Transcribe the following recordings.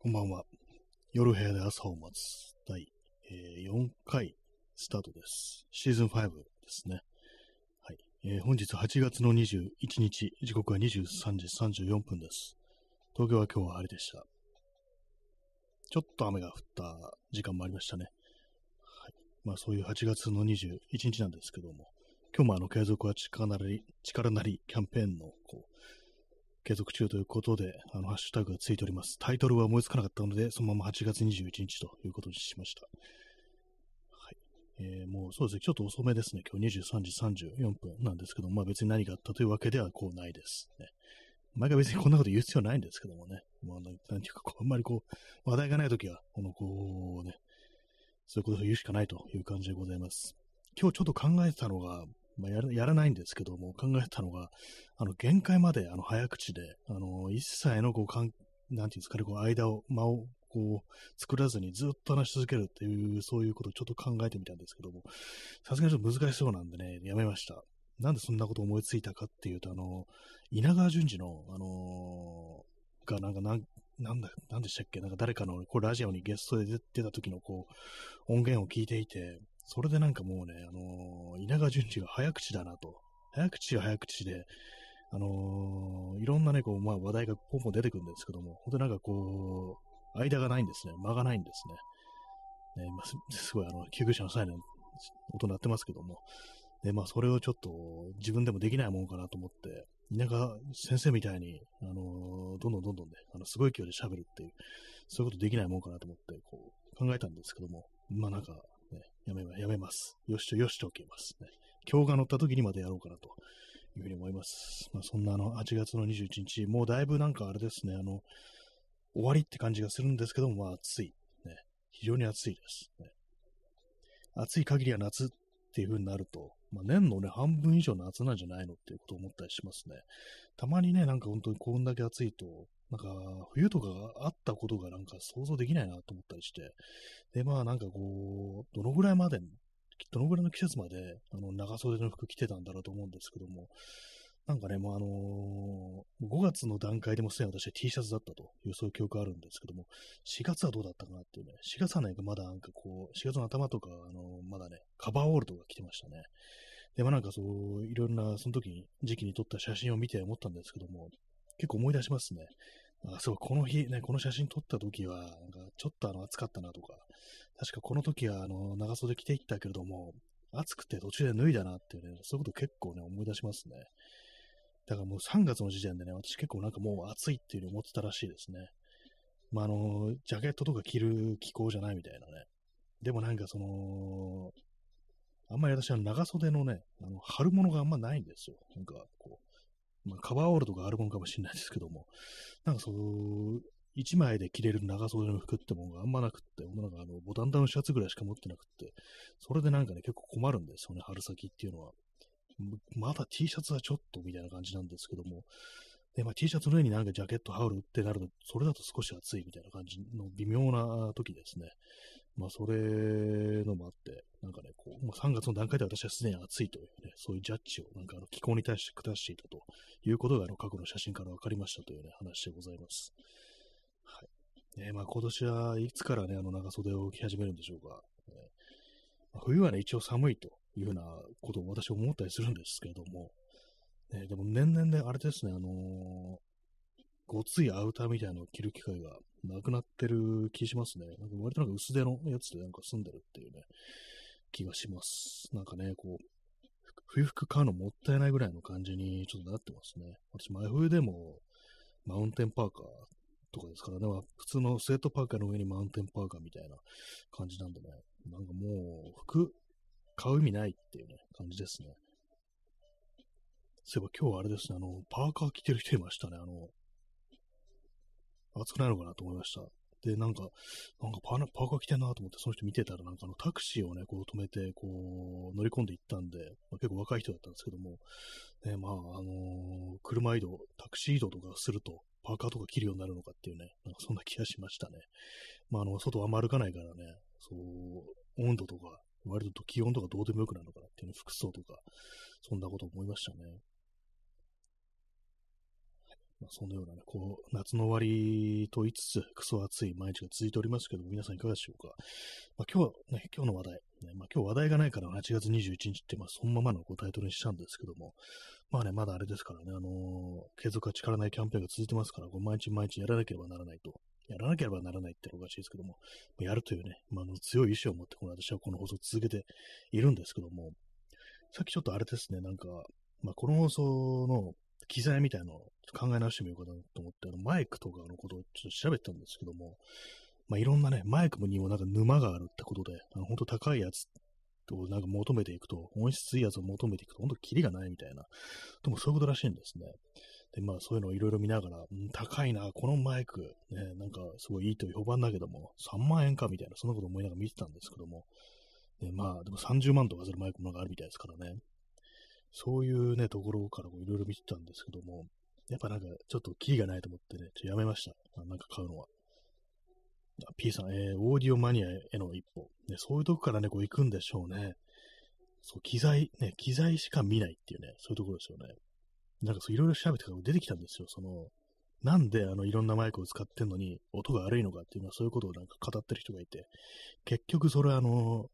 こんばんは。夜部屋で朝を待つ第、えー4回スタートです。シーズン5ですね。はい。えー本日8月の21日、時刻は23時34分です。東京は今日は晴れでした。ちょっと雨が降った時間もありましたね。はい。まあそういう8月の21日なんですけども、今日もあの継続は力なり、力なりキャンペーンのこう継続中ということで、あの、ハッシュタグがついております。タイトルは思いつかなかったので、そのまま8月21日ということにしました。はい。えーもうそうですね、ちょっと遅めですね。今日23時34分なんですけど、まあ別に何があったというわけではこうないです。ね。毎回別にこんなこと言う必要ないんですけどもね。まあ、なんていうか、こう、あんまりこう、話題がないときは、この、こうね、そういうことを言うしかないという感じでございます。今日ちょっと考えてたのが、まあ、やらやらないんですけども、考えたのが、あの、限界まで、あの、早口で、あの、一切の、こう、かん、なんていうんですかね、こう、間を、間を、こう、作らずにずっと話し続けるっていう、そういうことをちょっと考えてみたんですけども、さすがにちょっと難しそうなんでね、やめました。なんでそんなこと思いついたかっていうと、あの、稲川淳二の、あのが、なんか、なん、なんだ、なんでしたっけなんか誰かの、こう、ラジオにゲストで出出た時の、こう、音源を聞いていて、それでなんかもうね、あの稲川淳二が早口だなと。早口は早口で、あのいろんなね、こう、まあ話題がポンポン出てくるんですけども、本当なんかこう、間がないんですね。間がないんですね。ね、まあ、すごい、あの、救急車のサイレン、音鳴ってますけども、で、まあ、それをちょっと自分でもできないもんかなと思って、稲川先生みたいに、あのどんどんどんどんね、あの、すごい勢いで喋るっていう、そういうことできないもんかなと思って、こう、考えたんですけども、まあなんか、ね、やめま、やめます。よしと、よしとおきます。ね。今日が乗った時にまでやろうかなというふうに思います。まあそんなあの、8月の21日、もうだいぶなんかあれですね、あの、終わりって感じがするんですけども、まあ暑い。ね。非常に暑いです。ね。暑い限りは夏っていう風になると、まあ、年のね、半分以上夏なんじゃないのっていうことを思ったりしますね。たまにね、なんか本当にこんだけ暑いと、なんか冬とかがあったことがなんか想像できないなと思ったりして、で、まあなんかこう、どのぐらいまで、どのぐらいの季節まで、あの、長袖の服着てたんだろうと思うんですけども、なんかね、もうあのー5月の段階でもすでに私は T シャツだったという、そういう記憶あるんですけども、4月はどうだったかなっていうね、4月はね、まだなんかこう、4月の頭とか、あのーまだね、カバーオールとか着てましたね。で、まあなんかそう、いろんな、その時に、時期に撮った写真を見て思ったんですけども、結構思い出しますね。あ、そう、この日、ね、この写真撮った時は、なんかちょっとあの暑かったなとか、確かこの時はあの長袖着ていったけれども、暑くて途中で脱いだなっていうね、そういうこと結構ね、思い出しますね。だからもう3月の時点でね、私結構なんかもう暑いっていうふうに思ってたらしいですね。まあ、あの、ジャケットとか着る気候じゃないみたいなね。でもなんかその、あんまり私は長袖のね、あの、春物があんまないんですよ。なんかこう、まあ、カバーオールとかあるもんかもしれないですけども、なんかそう、一枚で着れる長袖の服ってものがあんまなくって、なんかあの、ボタンダウンシャツぐらいしか持ってなくって、それでなんかね、結構困るんですよね、春先っていうのは。まだ T シャツはちょっとみたいな感じなんですけども、で、まあ、T シャツの上になんかジャケット羽織るってなると、それだと少し暑いみたいな感じの微妙な時ですね。まあ、それのもあって、なんかね、こう、もう3月の段階で私はすでに暑いというね、そういうジャッジを、なんかあの気候に対して下していたということが、あの、過去の写真から分かりましたというね、話でございます。はい。ね、まあ、今年はいつからね、あの、長袖を着始めるんでしょうか。ねまあ冬はね、一応寒いというふうなことを私は思ったりするんですけれども、ね、でも年々ね、あれですね、あのーごついアウターみたいなのを着る機会がなくなってる気しますね。なんか割となんか薄手のやつでなんか住んでるっていうね、気がします。なんかね、こう、冬服買うのもったいないぐらいの感じにちょっとなってますね。私、前冬でもマウンテンパーカーとかですからね、まあ普通のスウェットパーカーの上にマウンテンパーカーみたいな感じなんでね、なんかもう服買う意味ないっていうね、感じですね。そういえば今日はあれですね、あの、パーカー着てる人いましたね。あの、暑くないのかなと思いました。で、なんか、なんかパーパーカー着てんなと思って、その人見てたら、なんかあのタクシーをね、こう止めて、こう、乗り込んでいったんで、まあ、結構若い人だったんですけども、ね、まあ、あのー車移動、タクシー移動とかすると、パーカーとか着るようになるのかっていうね、なんかそんな気がしましたね。まあ、あの、外あんま歩かないからね、そう、温度とか、割と気温とかどうでもよくなるのかなっていうね、服装とか、そんなこと思いましたね。まあ、そのようなね、こう、夏の終わりと言いつつ、クソ暑い毎日が続いておりますけども、皆さんいかがでしょうか。まあ、今日は、ね、今日の話題、ね、まあ、今日話題がないから8月21日って、まあ、そのままのこうタイトルにしたんですけども、まあね、まだあれですからね、あのー、継続は力ないキャンペーンが続いてますから、こう毎日毎日やらなければならないと。やらなければならないっておかしいですけども、やるというね、まあ、の強い意志を持って、この私はこの放送を続けているんですけども、さっきちょっとあれですね、なんか、まあ、この放送の機材みたいなのを考え直してみようかなと思って、あのマイクとかのことをちょっと調べたんですけども、まあ、いろんなね、マイクにもなんか沼があるってことで、あの本当高いやつをなんか求めていくと、音質いいやつを求めていくと、本当キリがないみたいな、でもそういうことらしいんですね。で、まあそういうのをいろいろ見ながら、高いな、このマイク、ね、なんかすごいいいと評判だけども、3万円かみたいな、そんなこと思いながら見てたんですけども、ね、まあでも30万とかするマイクもがあるみたいですからね。そういうね、ところからいろいろ見てたんですけども、やっぱなんかちょっとキリがないと思ってね、ちょっとやめました。なんか買うのは。P さん、えー、オーディオマニアへの一歩。ね、そういうとこからね、こう行くんでしょうね。そう、機材、ね、機材しか見ないっていうね、そういうところですよね。なんかそういろいろ調べてから出てきたんですよ。その、なんであのいろんなマイクを使ってんのに音が悪いのかっていうのはそういうことをなんか語ってる人がいて、結局それはあの、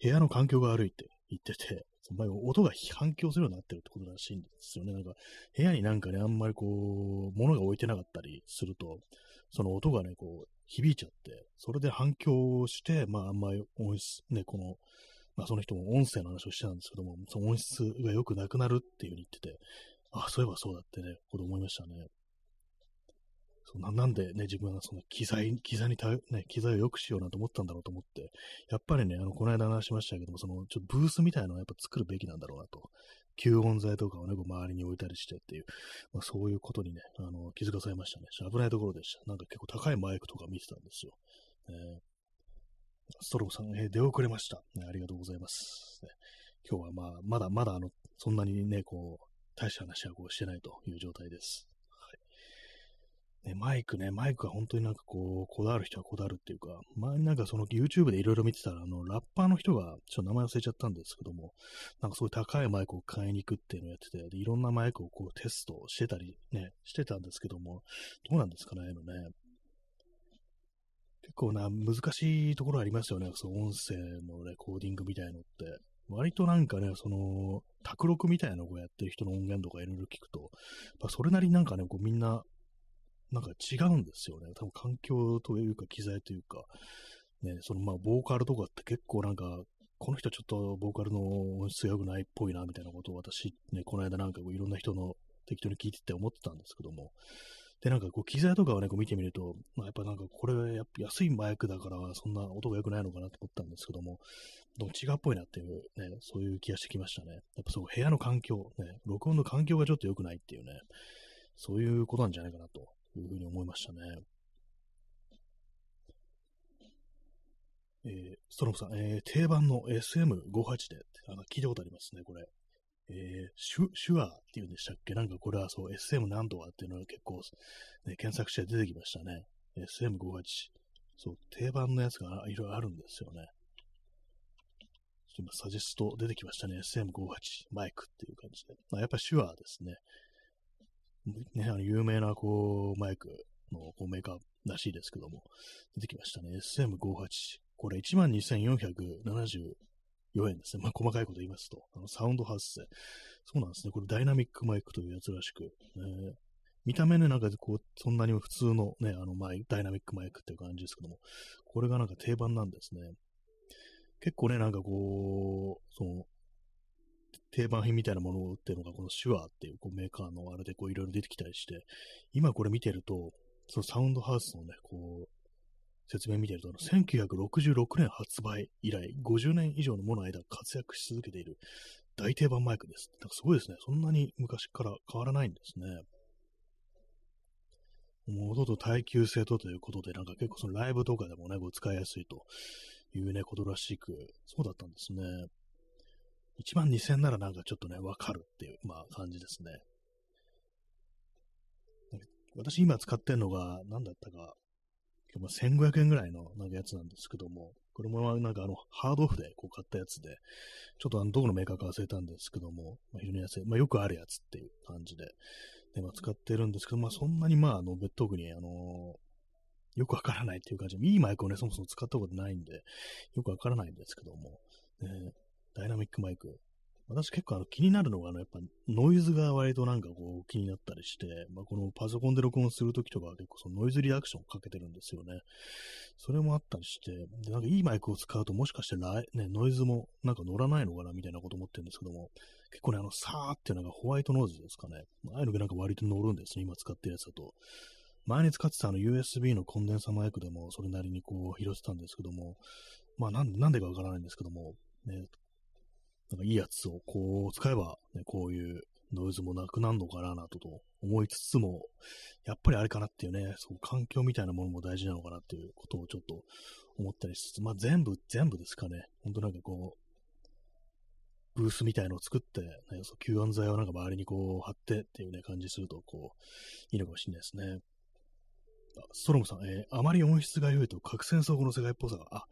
部屋の環境が悪いって言ってて、その音が反響するようになってるってことらしいんですよね。なんか部屋になんかね、あんまりこう、物が置いてなかったりすると、その音がね、こう、響いちゃって、それで反響して、まああんまり音質、ね、このまあ、その人も音声の話をしてたんですけども、その音質が良くなくなるっていう風に言ってて、あ、そういえばそうだってね、こと思いましたね。そななんでね、自分はその機材、機材にた、ね、機材を良くしようなんて思ったんだろうと思って、やっぱりね、あの、この間話しましたけども、その、ちょっとブースみたいなのをやっぱ作るべきなんだろうなと。吸音材とかをね、こう周りに置いたりしてっていう、まあ、そういうことにね、あの、気づかされましたね。危ないところでした。なんか結構高いマイクとか見てたんですよ。えーストローさん、えー、出遅れました、ね。ありがとうございます。ね、今日はまあ、まだまだあの、そんなにね、こう、大した話はこうしてないという状態です。ね、マイクね、マイクは本当になんかこう、こだわる人はこだわるっていうか、前になんかその YouTube でいろいろ見てたら、あの、ラッパーの人が、ちょっと名前忘れちゃったんですけども、なんかそういう高いマイクを買いに行くっていうのをやってて、いろんなマイクをこうテストしてたりね、してたんですけども、どうなんですかね、あのね。結構な、難しいところありますよね。その音声のレコーディングみたいのって。割となんかね、その、卓録みたいなのをやってる人の音源とかいろいろ聞くと、それなりになんかね、こうみんな、なんか違うんですよね。多分環境というか機材というか、ね、そのまあ、ボーカルとかって結構なんか、この人ちょっとボーカルの音質が良くないっぽいな、みたいなことを私、ね、この間なんかこういろんな人の適当に聞いてて思ってたんですけども、で、なんかこう、機材とかをね、こう見てみると、まあ、やっぱなんかこれ、やっぱ安いマイクだから、そんな音が良くないのかなと思ったんですけども、ど違うっぽいなっていう、ね、そういう気がしてきましたね。やっぱそう、部屋の環境、ね、録音の環境がちょっと良くないっていうね、そういうことなんじゃないかなと。いうふうに思いましたね。えー、ストロムさん、えー、定番の SM58 で、あの聞いたことありますね、これ。えー、シュ、シュアーっていうんでしたっけ？なんかこれはそう、SM 何とかっていうのが結構、ね、検索して出てきましたね。SM58。そう、定番のやつがいろいろあるんですよね。ちょっと今、サジェスト出てきましたね。SM58 マイクっていう感じで。まあ、やっぱシュアーですね。ね、あの有名なこうマイクのこうメーカーらしいですけども、出てきましたね。SM58。これ12,474円ですね。まあ、細かいこと言いますと、あのサウンド発生。そうなんですね。これダイナミックマイクというやつらしく、ね、見た目ね、なんかこう、そんなに普通のね、あのマイダイナミックマイクっていう感じですけども、これがなんか定番なんですね。結構ね、なんかこう、その、定番品みたいなものってるのが、このシュアーっていうこうメーカーのあれでこういろいろ出てきたりして、今これ見てると、そのサウンドハウスのね、こう、説明見てると、1966年発売以来、50年以上のもの間活躍し続けている大定番マイクです。なんかすごいですね。そんなに昔から変わらないんですね。もう音と耐久性とということで、なんか結構そのライブとかでもね、こう使いやすいというね、ことらしく、そうだったんですね。1万2000ならなんかちょっとね、わかるっていう、まあ感じですね。私今使ってるのが、何だったか、ま、1500円ぐらいのなんかやつなんですけども、これもなんかあの、ハードオフでこう買ったやつで、ちょっとあの、どこのメーカーか忘れたんですけども、まあ、非常に安い、まあ、よくあるやつっていう感じで、ね、まあ、使ってるんですけど、まあ、そんなにまあ、あの、特に、あのよくわからないっていう感じで、いいマイクをね、そもそも使ったことないんで、よくわからないんですけども、ね、ダイナミックマイク。私結構あの気になるのが、あの、やっぱノイズが割となんかこう気になったりして、まあ、このパソコンで録音するときとか結構そのノイズリダクションをかけてるんですよね。それもあったりして、で、なんかいいマイクを使うともしかしてライ、ね、ノイズもなんか乗らないのかなみたいなこと思ってるんですけども、結構ね、あの、サーっていうのがホワイトノイズですかね。ああいうのがなんか割と乗るんですね、今使ってるやつだと。前に使ってたあの USB のコンデンサマイクでもそれなりにこう拾ってたんですけども、まあなんなんでかわからないんですけども、ね、なんかいいやつをこう使えば、ね、こういうノイズもなくなるのかなとと思いつつも、やっぱりあれかなっていうね、そう環境みたいなものも大事なのかなっていうことをちょっと思ったりしつつ、まあ全部、全部ですかね。ほんとなんかこう、ブースみたいのを作って、ね、そう吸音材をなんか周りにこう貼ってっていうね、感じすると、こう、いいのかもしれないですね。ストロムさん、えー、あまり音質が良いと核戦争後の世界っぽさが、あ、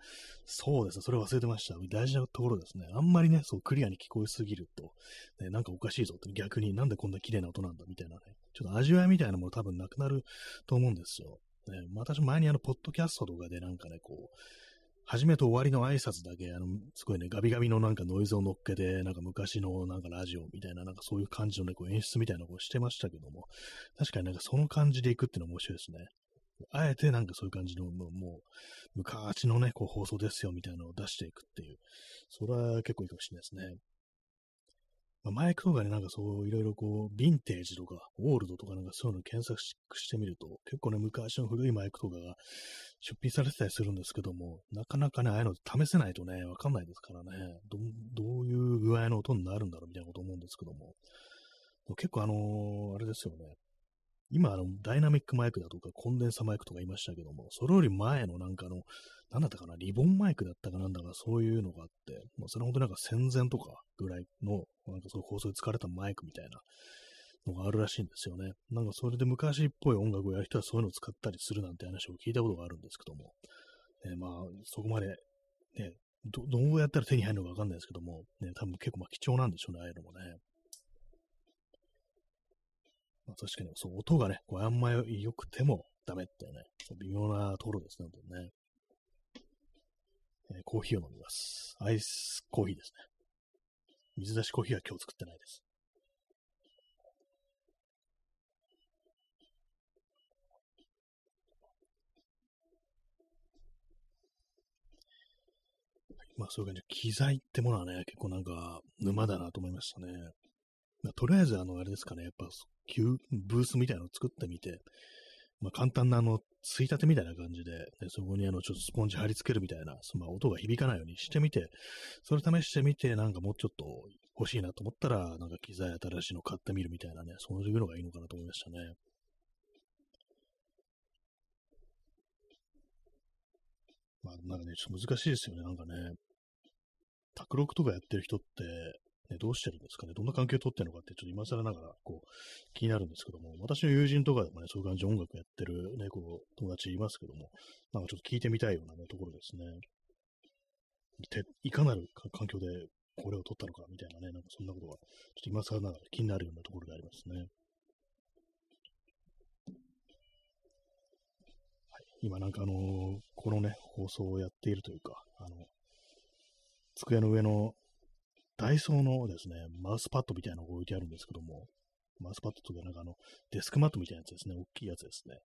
そうですね、それ忘れてました。大事なところですね。あんまりね、そうクリアに聞こえすぎると、ね、なんかおかしいぞって、逆になんでこんな綺麗な音なんだみたいなね、ちょっと味わいみたいなもの多分なくなると思うんですよ。ね、私前にあの、ポッドキャストとかでなんかね、こう、初めと終わりの挨拶だけ、あの、すごいね、ガビガビのなんかノイズを乗っけて、なんか昔のなんかラジオみたいな、なんかそういう感じのね、こう演出みたいなのをしてましたけども、確かになんかその感じでいくっていうのは面白いですね。あえてなんかそういう感じの、もう、もう昔のね、こう放送ですよみたいなのを出していくっていう、それは結構いいかもしれないですね。まあ、マイクとかね、なんかそういろいろこう、ヴィンテージとか、オールドとかなんかそういうの検索してみると、結構ね、昔の古いマイクとかが出品されてたりするんですけども、なかなかね、ああいうの試せないとね、わかんないですからね、どどういう具合の音になるんだろうみたいなこと思うんですけども、結構あのー、あれですよね、今、あの、ダイナミックマイクだとか、コンデンサマイクとか言いましたけども、それより前のなんかの、なんだったかな、リボンマイクだったかなんだか、そういうのがあって、まあ、それ本当なんか戦前とかぐらいの、なんかそういう放送で使われたマイクみたいなのがあるらしいんですよね。なんかそれで昔っぽい音楽をやる人はそういうのを使ったりするなんて話を聞いたことがあるんですけども、ね、まあ、そこまで、ね、ど、どうやったら手に入るのかわかんないですけども、ね、多分結構まあ貴重なんでしょうね、ああいうのもね。まあ、確かに、そう、音がね、こうあんまり良くてもダメってね、微妙なところですね、本当にね。えー、コーヒーを飲みます。アイスコーヒーですね。水出しコーヒーは今日作ってないです。まあそういう感じで、機材ってものはね、結構なんか沼だなと思いましたね。まあ、とりあえず、あの、あれですかね、やっぱ、急ブースみたいなのを作ってみて、まあ、簡単な、あの、ついたてみたいな感じで、でそこに、あの、ちょっとスポンジ貼り付けるみたいな、その音が響かないようにしてみて、それ試してみて、なんかもうちょっと欲しいなと思ったら、なんか機材新しいの買ってみるみたいなね、そういうのがいいのかなと思いましたね。まあ、なんかね、ちょっと難しいですよね、なんかね。卓録とかやってる人って、ね、どうしてるんですかね、どんな関係を取ってるのかって、ちょっと今更ながら、こう、気になるんですけども、私の友人とかでもね、そういう感じで音楽やってるね、こう、友達いますけども、なんかちょっと聞いてみたいようなね、ところですね。ていかなる環境でこれを取ったのかみたいなね、なんかそんなことが、ちょっと今更ながら気になるようなところでありますね。はい、今なんかあのー、このね、放送をやっているというか、あの、机の上のダイソーのですね、マウスパッドみたいなのが置いてあるんですけども、マウスパッドとかなんかあの、デスクマットみたいなやつですね、大きいやつですね。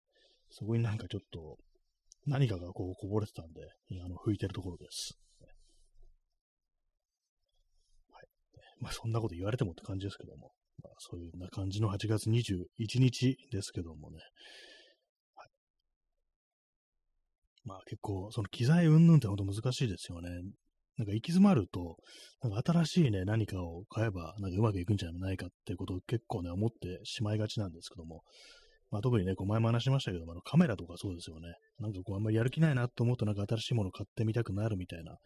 そこになんかちょっと、何かがこうこぼれてたんで、あの、拭いてるところです。はい。まあ、そんなこと言われてもって感じですけども、まあ、そういうな感じの8月21日ですけどもね、はい。まあ結構、その機材云々って本当難しいですよね。なんか行き詰まると、なんか新しいね、何かを買えば、なんかうまくいくんじゃないかっていうことを結構ね、思ってしまいがちなんですけども、まあ、特にね、こう前も話しましたけども、あのカメラとかそうですよね。なんかこうあんまりやる気ないなと思うとなんか新しいものを買ってみたくなるみたいな、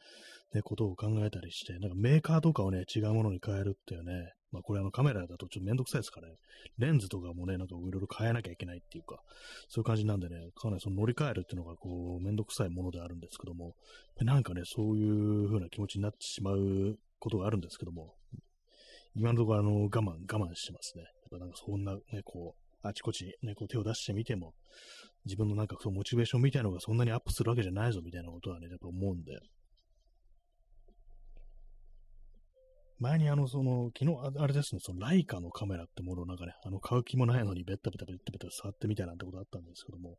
ね、ことを考えたりして、なんかメーカーとかをね、違うものに変えるっていうね、まあこれあのカメラだとちょっとめんどくさいですからね。レンズとかもね、なんかいろいろ変えなきゃいけないっていうか、そういう感じなんでね、かなりその乗り換えるっていうのがこう、めんどくさいものであるんですけども、なんかね、そういう風な気持ちになってしまうことがあるんですけども、今のところあの、我慢、我慢してますね。やっぱなんかそんなね、こう、あちこちね、こう手を出してみても、自分のなんかそのモチベーションみたいなのがそんなにアップするわけじゃないぞみたいなことはね、やっぱ思うんで。前にあの、その、昨日、あれですね、そのライカのカメラってものをなんかね、あの、買う気もないのにベッタベタベッタベタ触ってみたいなんてことあったんですけども、やっ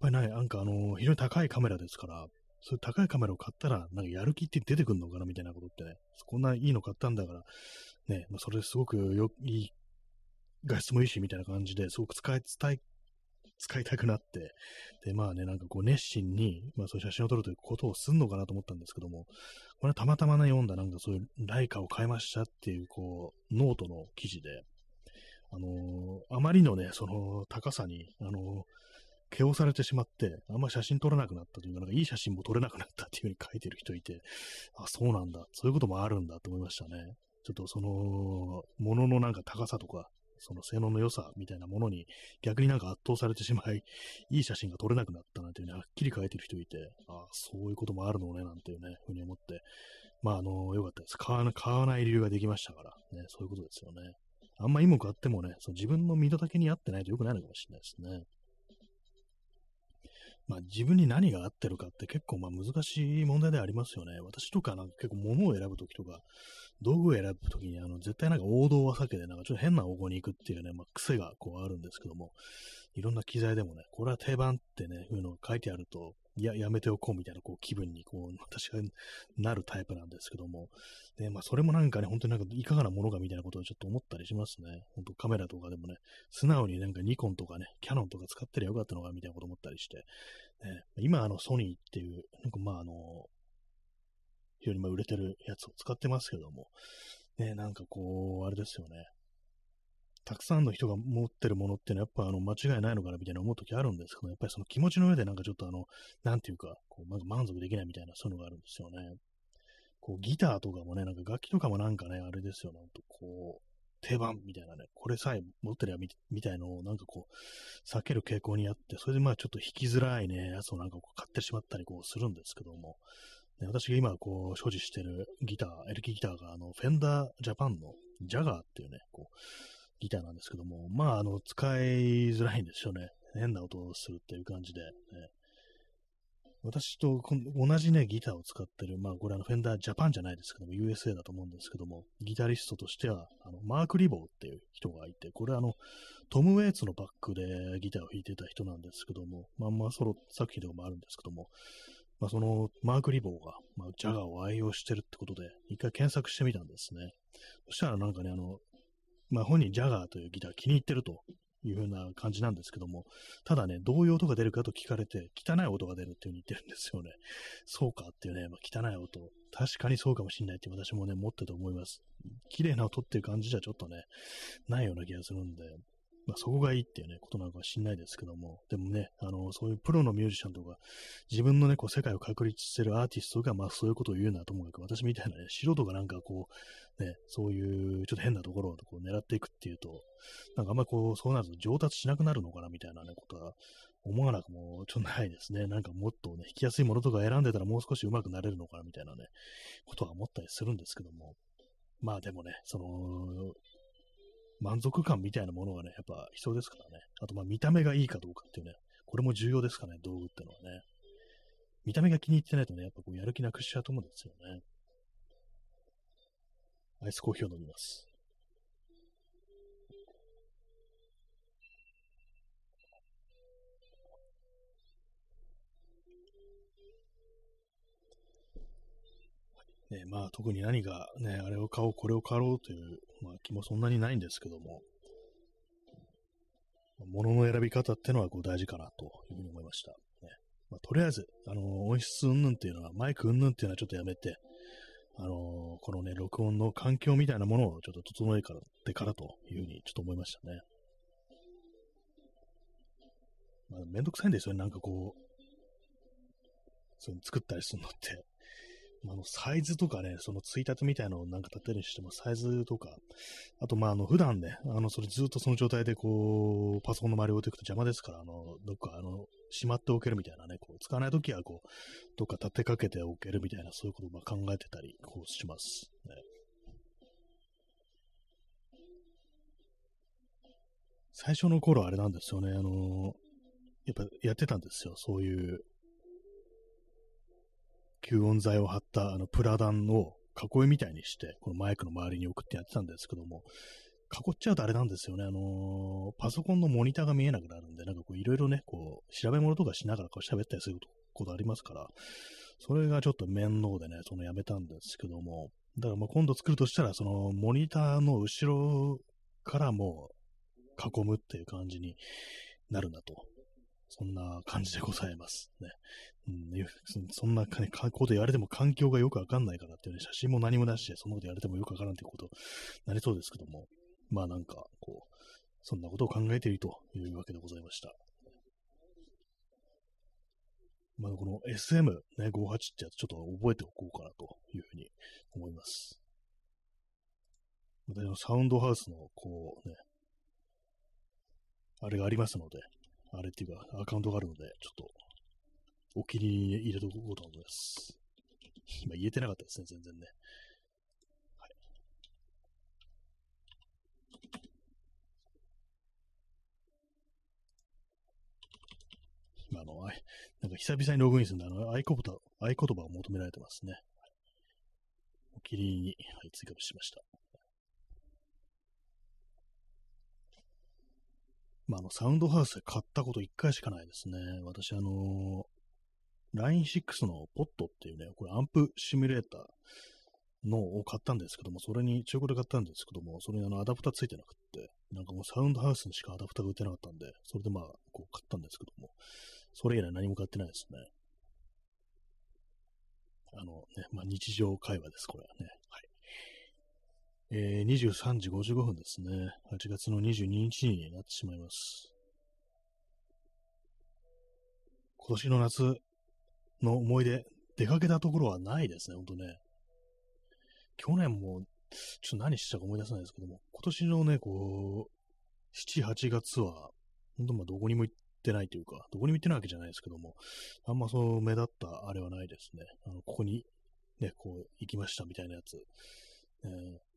ぱりね、なんかあの、非常に高いカメラですから、そういう高いカメラを買ったら、なんかやる気って出てくるのかなみたいなことってね、こんないいの買ったんだから、ね、まあ、それすごくよいい、画質もいいしみたいな感じですごく使い、伝え、使いたくなって、で、まあね、なんかこう熱心に、まあそういう写真を撮るということをすんのかなと思ったんですけども、これはたまたまね、読んだなんかそういうライカを買いましたっていう、こう、ノートの記事で、あのー、あまりのね、その高さに、あのー、毛をされてしまって、あんま写真撮れなくなったというか、なんかいい写真も撮れなくなったっていうふうに書いてる人いて、あ、そうなんだ。そういうこともあるんだと思いましたね。ちょっとその、もののなんか高さとか、その性能の良さみたいなものに逆になんか圧倒されてしまい、いい写真が撮れなくなったなんていうね、はっきり書いてる人いて、ああ、そういうこともあるのね、なんていうね、ふうに思って、まあ、あの、よかったです。買わな買わない理由ができましたから、ね、そういうことですよね。あんまいいもん買ってもね、その自分の身の丈に合ってないと良くないのかもしれないですね。まあ自分に何が合ってるかって結構まあ難しい問題でありますよね。私とかなんか結構物を選ぶときとか、道具を選ぶときにあの絶対なんか王道は避けてなんかちょっと変な方向に行くっていうね、まあ癖がこうあるんですけども、いろんな機材でもね、これは定番ってね、いうのが書いてあると、いや、やめておこうみたいなこう気分にこう、私がなるタイプなんですけども、で、まあそれもなんかね、本当になんかいかがなものかみたいなことをちょっと思ったりしますね。本当カメラとかでもね、素直になんかニコンとかね、キャノンとか使ってりゃよかったのかみたいなこと思ったりして、ね、今あのソニーっていう、なんかまああの、非常にま売れてるやつを使ってますけども、ね、なんかこう、あれですよね。たくさんの人が持ってるものっていうのはやっぱあの間違いないのかなみたいな思うときあるんですけど、やっぱりその気持ちの上でなんかちょっとあの、なんていうか、こう、まず満足できないみたいなそういうのがあるんですよね。こう、ギターとかもね、なんか楽器とかもなんかね、あれですよね、ほんとこう、定番みたいなね、これさえ持ってりゃみみたいのをなんかこう、避ける傾向にあって、それでまあちょっと弾きづらいね、やつをなんかこう買ってしまったりこうするんですけども、ね、私が今こう所持してるギター、エレキギターがあの、フェンダージャパンのジャガーっていうね、こう、ギターなんですけども、まああの、使いづらいんですよね。変な音をするっていう感じで、ね、私と同じね、ギターを使ってる、まあこれあの、フェンダージャパンじゃないですけども、USA だと思うんですけども、ギタリストとしては、あの、マーク・リボーっていう人がいて、これあの、トム・ウェイツのバックでギターを弾いてた人なんですけども、まあまあソロ作品とかもあるんですけども、まあ、そのマーク・リボーが、まあ、ジャガーを愛用してるってことで、一回検索してみたんですね。そしたらなんかね、あの、まあ、本人ジャガーというギター気に入ってるというふうな感じなんですけども、ただね、どういう音が出るかと聞かれて、汚い音が出るっていうふうに言ってるんですよね。そうかっていうね、まあ、汚い音。確かにそうかもしんないって私もね、持ってて思います。綺麗な音っていう感じじゃちょっとね、ないような気がするんで、まあ、そこがいいっていうね、ことなのかもしんないですけども、でもね、あの、そういうプロのミュージシャンとか、自分のね、こう、世界を確立してるアーティストが、まあ、そういうことを言うのはともかく、私みたいなね、素人がなんかこう、ね、そういうちょっと変なところをこう狙っていくっていうと、なんかあんまこう、そうなると上達しなくなるのかなみたいなね、ことは思わなくもちょっとないですね。なんかもっとね、弾きやすいものとか選んでたらもう少し上手くなれるのかなみたいなね、ことは思ったりするんですけども。まあでもね、その、満足感みたいなものがね、やっぱ必要ですからね。あと、まあ、見た目がいいかどうかっていうね、これも重要ですかね、道具ってのはね。見た目が気に入ってないとね、やっぱこう、やる気なくしちゃうと思うんですよね。アイスコーヒーを飲みます。ね、まあ特に何かね、あれを買おう、これを買おうという、まあ、気もそんなにないんですけども、物の選び方ってのはこう大事かなというふうに思いました。ねまあ、とりあえず、あの音質云々っていうのは、マイク云々っていうのはちょっとやめて、あのこのね、録音の環境みたいなものをちょっと整えてからというふうにちょっと思いましたね。まあ、めんどくさいんですよね、なんかこう、そういうの作ったりするのって。あの、サイズとかね、そのついたてみたいなのをなんか立てるにしても、サイズとか、あと、まあ、あの、普段ね、あの、それずっとその状態でこう、パソコンの周りを置いていくと邪魔ですから、あの、どっか、あの、しまっておけるみたいなね、こう、使わないときは、こう、どっか立てかけておけるみたいな、そういうことをま考えてたり、こう、します。ね。最初の頃あれなんですよね、あのやっぱやってたんですよ、そういう吸音材を貼ったあのプラダンを囲いみたいにして、このマイクの周りに置くってやってたんですけども、囲っちゃうとあれなんですよね、あのー、パソコンのモニターが見えなくなるんで、なんかこういろいろね、こう、調べ物とかしながらこう喋ったりすることありますから、それがちょっと面倒でね、そのやめたんですけども、だからもう今度作るとしたら、そのモニターの後ろからも囲むっていう感じになるなと。そんな感じでございますね。うん、そんなねこと言われても環境がよくわかんないからっていうね、写真も何もなしで、そんなこと言われてもよくわからんっていうことになりそうですけども、まあなんか、こう、そんなことを考えているというわけでございました。まあ、この SM58 ってやつちょっと覚えておこうかなというふうに思います。私のサウンドハウスの、こうね、あれがありますので、あれっていうか、アカウントがあるので、ちょっと、お気に入りに入れておこうと思います。今言えてなかったですね、全然ね。はいあの、なんか久々にログインするんで、あの、合言葉、合言葉を求められてますね。お気に入りに、はい、追加しました。まあ、あの、サウンドハウスで買ったこと一回しかないですね。私、あのー、Line6 のポットっていうね、これアンプシミュレーターのを買ったんですけども、それに中古で買ったんですけども、それにあのアダプターついてなくって、なんかもうサウンドハウスにしかアダプターが売ってなかったんで、それでまあ、こう買ったんですけども、それ以来何も買ってないですね。あのね、まあ、日常会話です、これはね。えー、23時55分ですね。8月の22日になってしまいます。今年の夏の思い出、出かけたところはないですね、ほんとね。去年も、ちょっと何したか思い出せないですけども、今年のね、こう、7、8月は、ほんとまあどこにも行ってないというか、どこにも行ってないわけじゃないですけども、あんまそう目立ったあれはないですね。あの、ここにね、こう行きましたみたいなやつ。えー、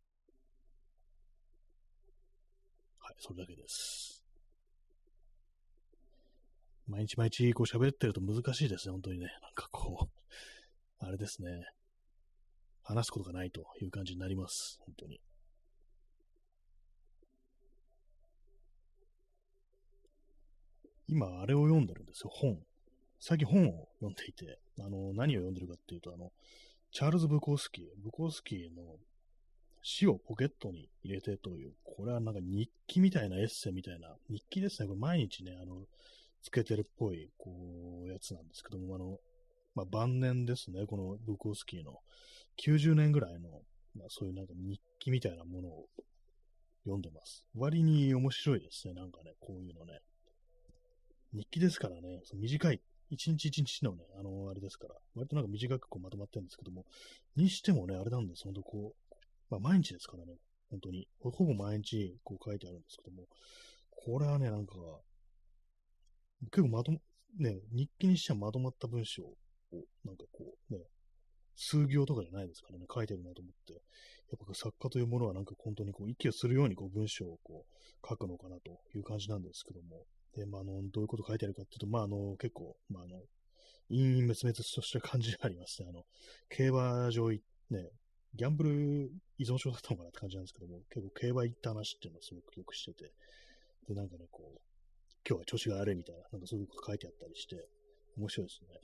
はい、それだけです。毎日毎日こう喋ってると難しいですね、本当にね。なんかこう、あれですね。話すことがないという感じになります。本当に。今、あれを読んでるんですよ、本。最近本を読んでいて、あの、何を読んでるかっていうと、あの、チャールズ・ブコースキー、ブコースキーの死をポケットに入れてという、これはなんか日記みたいなエッセイみたいな、日記ですね、これ毎日ね、あの、つけてるっぽい、こう、やつなんですけども、あの、まあ、晩年ですね、このブコースキーの90年ぐらいの、まあ、そういうなんか日記みたいなものを読んでます。割に面白いですね、なんかね、こういうのね。日記ですからね、その短い、一日一日のね、あの、あれですから、割となんか短くこうまとまってるんですけども、にしてもね、あれなんです、ほんとこう、まあ毎日ですからね、本当に、ほぼ毎日こう書いてあるんですけども、これはね、なんか、結構まとも、ね、日記にしてはまとまった文章を、なんかこう、ね、数行とかじゃないですからね、書いてるなと思って、やっぱ作家というものはなんか本当にこう、息をするようにこう文章をこう、書くのかなという感じなんですけども、で、まあ、あの、どういうこと書いてあるかっていうと、まあ、あの、結構、まあ、あの、陰陰滅滅とした感じがありますね。あの、競馬場ね、ギャンブル依存症だったのかなって感じなんですけども、結構競馬行った話っていうのをすごくよくしてて、で、なんかね、こう、今日は調子が悪いみたいな、なんかそういうこと書いてあったりして、面白いですね。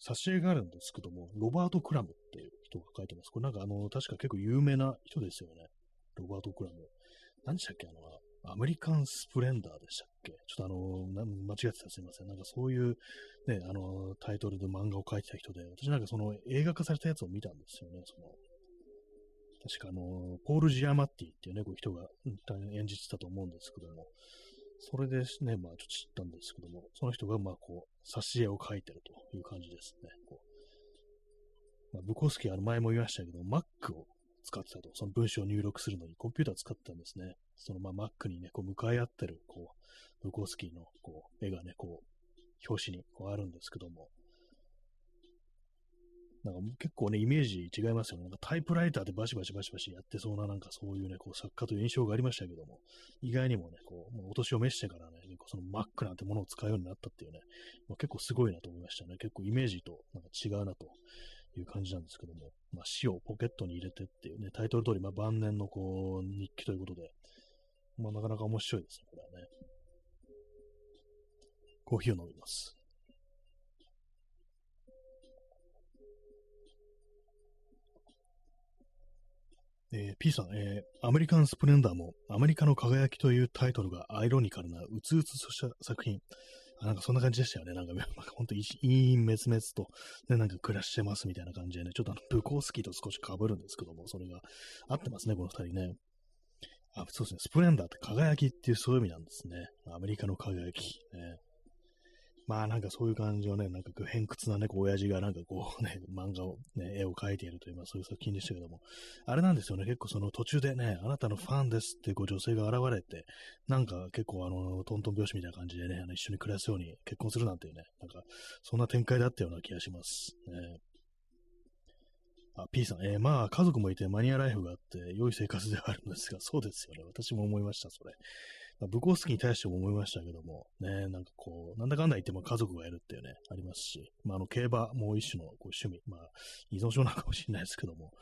挿絵があるんですけども、ロバート・クラムっていう人が書いてます。これなんかあの、確か結構有名な人ですよね。ロバート・クラム。何でしたっけ？あの、アメリカンスプレンダーでしたっけ？ちょっとあの、間違ってたすいません。なんかそういう、ね、あの、タイトルで漫画を描いてた人で、私なんかその映画化されたやつを見たんですよね。その、確かあの、ポール・ジアマッティっていうね、こう人が演じてたと思うんですけども、それでね、まあちょっと知ったんですけども、その人がまあこう、挿絵を描いてるという感じですね。こうまあ、ブコスキーあの前も言いましたけど、Mac を使ってたと。その文章を入力するのにコンピューター使ってたんですね。そのまあ Mac にね、こう向かい合ってる、こう、ブコスキーのこう絵がね、こう、表紙にこうあるんですけども。なんか結構ね、イメージ違いますよね。なんかタイプライターでバシバシバシバシやってそうな、なんかそういうね、こう作家という印象がありましたけども、意外にもね、こう、もうお年を召してからね、結構その Mac なんてものを使うようになったっていうね、まあ、結構すごいなと思いましたね。結構イメージとなんか違うなという感じなんですけども、まあ、死をポケットに入れてっていうね、タイトル通り、まあ、晩年のこう、日記ということで、まあ、なかなか面白いですね、これはね。コーヒーを飲みます。えー、P さん、えー、アメリカンスプレンダーもアメリカの輝きというタイトルがアイロニカルなうつうつとした作品。あなんかそんな感じでしたよね。なんか、本当、陰滅滅と、ね、なんか暮らしてますみたいな感じでね、ちょっとあの、ブコースキーと少し被るんですけども、それが合ってますね、この二人ね。あ、そうですね、スプレンダーって輝きっていうそういう意味なんですね。アメリカの輝き。ね、まあなんかそういう感じのね、なんか偏屈なね、こう親父がなんかこうね、漫画をね、絵を描いているという、まあそういう作品でしたけども、あれなんですよね、結構その途中でね、あなたのファンですってこう女性が現れて、なんか結構あの、トントン拍子みたいな感じでね、あの一緒に暮らすように結婚するなんていうね、なんかそんな展開だったような気がします。ね、あ、P さん、えー、まあ、家族もいてマニアライフがあって、良い生活ではあるんですが、そうですよね。私も思いました、それ。まあ、ブコースキーに対しても思いましたけども、ね、なんかこう、なんだかんだ言っても家族がいるっていうね、ありますし、まあ、あの、競馬も一種のこう趣味、まあ、依存症なのかもしれないですけども、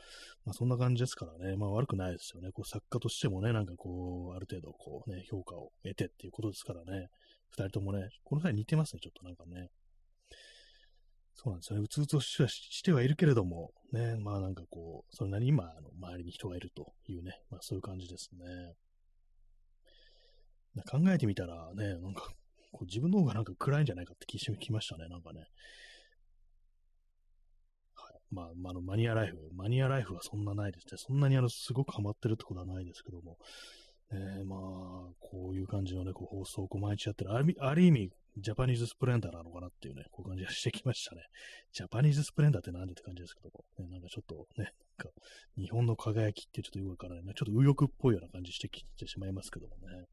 まあ、そんな感じですからね、まあ、悪くないですよね。こう、作家としてもね、なんかこう、ある程度、こうね、評価を得てっていうことですからね、二人ともね、この際似てますね、ちょっとなんかね。そうなんですよね。うつうつししてはいるけれども、ね、まあなんかこう、それなりに今、あの周りに人がいるというね、まあそういう感じですね。考えてみたらね、なんか、こう自分の方がなんか暗いんじゃないかって気してきましたね、なんかね。はい。まあ、まあ、の、マニアライフ、マニアライフはそんなないですね。そんなにあの、すごくハマってるってことはないですけども、えー、まあ、こういう感じのね、こう放送を毎日やってる、ある意味、ジャパニーズスプレンダーなのかなっていうね、こういう感じがしてきましたね。ジャパニーズスプレンダーって何でって感じですけども、ね、なんかちょっとね、なんか日本の輝きってちょっとよくわからないね、ちょっと右翼っぽいような感じしてきてしまいますけどもね。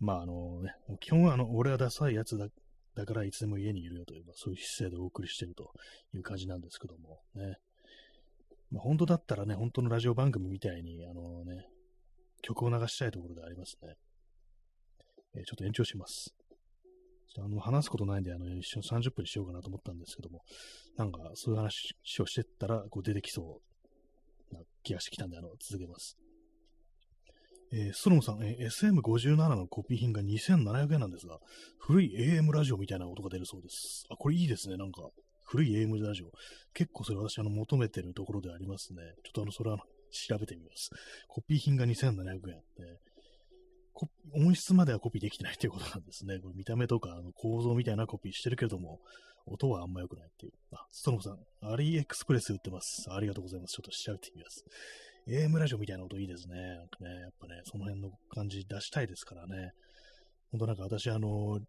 まああのね、基本はあの、俺はダサいやつだだからいつでも家にいるよという、まあ、そういう姿勢でお送りしているという感じなんですけどもね。まあ、本当だったらね、本当のラジオ番組みたいに、あのね、曲を流したいところでありますね。えー、ちょっと延長します。あの話すことないんで、あの一瞬30分にしようかなと思ったんですけども、なんかそういう話をしてったらこう出てきそうな気がしてきたんで、あの続けます。えー、ストロムさん、えー、SM57 のコピー品が2700円なんですが、古い AM ラジオみたいな音が出るそうです。あ、これいいですね、なんか。古い AM ラジオ。結構それ私、あの、求めてるところでありますね。ちょっとあの、それは、調べてみます。コピー品が2700円。ね、音質まではコピーできてないっていうことなんですね。これ見た目とかあの構造みたいなコピーしてるけれども、音はあんま良くないっていう。あ、ストロムさん、アリエクスプレス売ってます。ありがとうございます。ちょっと調べてみます。AM ラジオみたいな音いいですね。なんかね、やっぱね、その辺の感じ出したいですからね。ほんとなんか私、あの、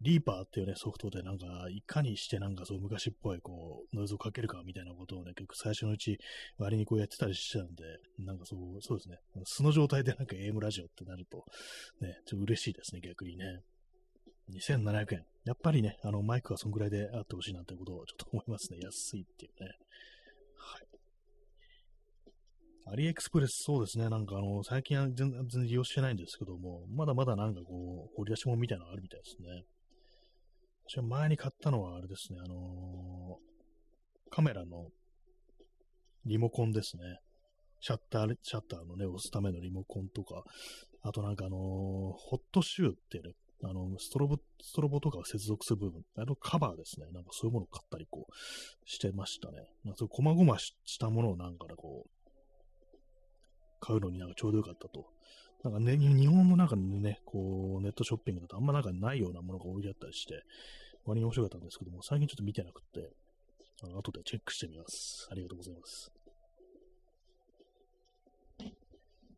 リーパーっていうね、ソフトでなんか、いかにしてなんかそう昔っぽいこう、ノイズをかけるかみたいなことをね、結構最初のうち割にこうやってたりしてたんで、なんかそう、そうですね。素の状態でなんか AM ラジオってなると、ね、ちょっと嬉しいですね、逆にね。2700円。やっぱりね、あの、マイクはそんぐらいであってほしいなんてことをちょっと思いますね。安いっていうね。はい。アリエクスプレス、そうですね。なんかあの、最近は全然利用してないんですけども、まだまだなんかこう、掘り出し物みたいなのがあるみたいですね。私は前に買ったのはあれですね、あのー、カメラのリモコンですね。シャッター、シャッターのね、押すためのリモコンとか、あとなんかあのー、ホットシューってね、あの、ストロボ、ストロボとかを接続する部分、あのカバーですね。なんかそういうものを買ったりこう、してましたね。なんかそう、細々したものをなんかね、こう、買うのになんかちょうどよかったと。なんかね、日本の中にね、こう、ネットショッピングだとあんまなんかないようなものが置いてあったりして、割に面白かったんですけども、最近ちょっと見てなくて、あの後でチェックしてみます。ありがとうございます。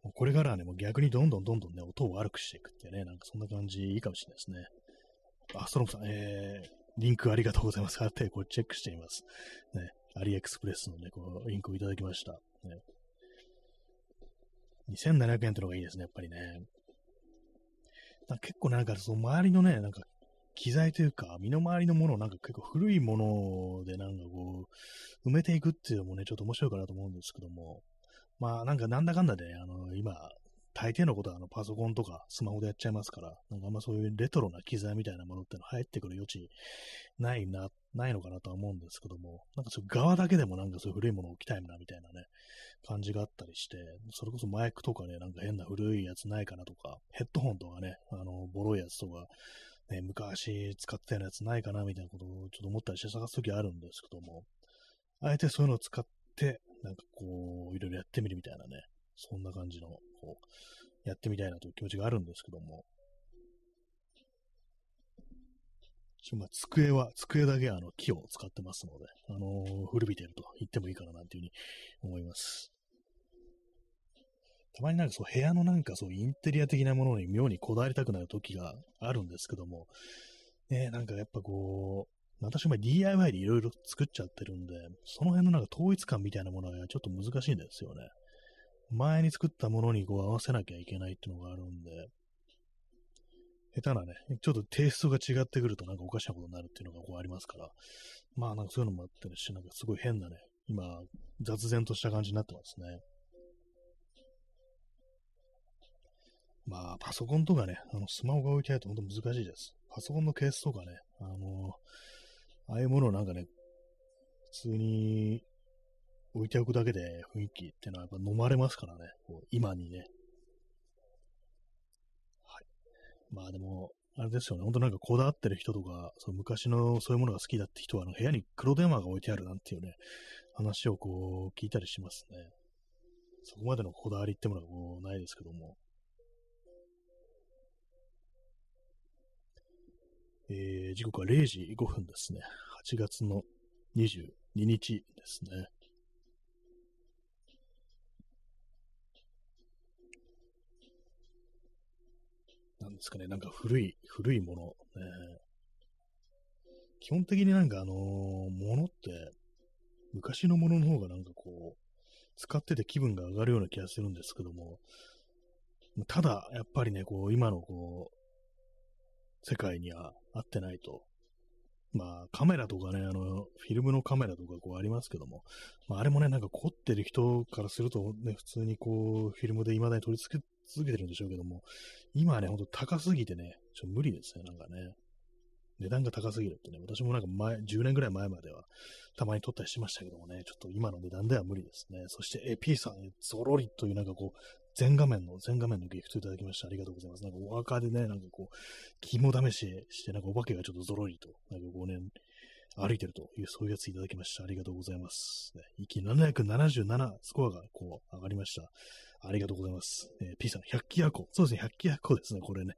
もうこれからはね、もう逆にどんどんどんどんね、音を悪くしていくってね、なんかそんな感じいいかもしれないですね。あ、ストロムさん、えー、リンクありがとうございます。あってこれチェックしてみます。ね、アリエクスプレスのね、このリンクをいただきました。ね、2700円ってのがいいですね、やっぱりね。結構なんか、その周りのね、なんか、機材というか、身の回りのものをなんか結構古いものでなんかこう、埋めていくっていうのもね、ちょっと面白いかなと思うんですけども、まあなんかなんだかんだで、あの、今、大抵のことはあのパソコンとかスマホでやっちゃいますから、なんかあんまそういうレトロな機材みたいなものっての入ってくる余地ないな、ないのかなとは思うんですけども、なんかそう側だけでもなんかそういう古いものを置きたいなみたいなね、感じがあったりして、それこそマイクとかね、なんか変な古いやつないかなとか、ヘッドホンとかね、あの、ボロいやつとか、ね、昔使ってたようなやつないかなみたいなことをちょっと思ったりして探すときあるんですけども、あえてそういうのを使って、なんかこう、いろいろやってみるみたいなね、そんな感じの、こう、やってみたいなという気持ちがあるんですけども。まあ、机は、机だけあの木を使ってますので、あのー、古びてると言ってもいいかななんていうふうに思います。たまになんかそう部屋のなんかそうインテリア的なものに妙にこだわりたくなる時があるんですけども、ね、なんかやっぱこう、私も DIY でいろいろ作っちゃってるんで、その辺のなんか統一感みたいなものがちょっと難しいんですよね。前に作ったものにこう合わせなきゃいけないっていうのがあるんで、下手なね、ちょっとテイストが違ってくるとなんかおかしなことになるっていうのがこうありますから、まあなんかそういうのもあったりし、なんかすごい変なね、今、雑然とした感じになってますね。まあ、パソコンとかね、あのスマホが置いてあると本当難しいです。パソコンのケースとかね、あのああいうものなんかね、普通に置いておくだけで雰囲気っていうのはやっぱ飲まれますからね、こう今にね。はい。まあでも、あれですよね、ほんとなんかこだわってる人とか、その昔のそういうものが好きだって人は、あの部屋に黒電話が置いてあるなんていうね、話をこう聞いたりしますね。そこまでのこだわりってものはこうないですけども。えー、時刻は0時5分ですね。8月の22日ですね。ですかね、なんか古い、古いもの、ね。基本的になんかあのー、ものって、昔のものの方がなんかこう、使ってて気分が上がるような気がするんですけども、ただ、やっぱりね、こう、今のこう、世界には合ってないと。まあ、カメラとかね、あの、フィルムのカメラとかこうありますけども、まあ、あれもね、なんか凝ってる人からするとね、普通にこう、フィルムで未だに撮り付け続けてるんでしょうけども、今はね、ほんと高すぎてね、ちょ無理ですね、なんかね。値段が高すぎるってね、私もなんか前、10年ぐらい前までは、たまに撮ったりしましたけどもね、ちょっと今の値段では無理ですね。そして、え、P さん、ゾロリというなんかこう、全画面の、全画面のギフトいただきましてありがとうございます。なんかお墓でね、なんかこう、肝試しして、なんかお化けがちょっとゾロリと、なんかこうね、歩いてるという、そういうやついただきました。ありがとうございます。ね、一気に777スコアがこう上がりました。ありがとうございます。えー、P さん、百鬼夜行。そうですね、百鬼夜行ですね、これね。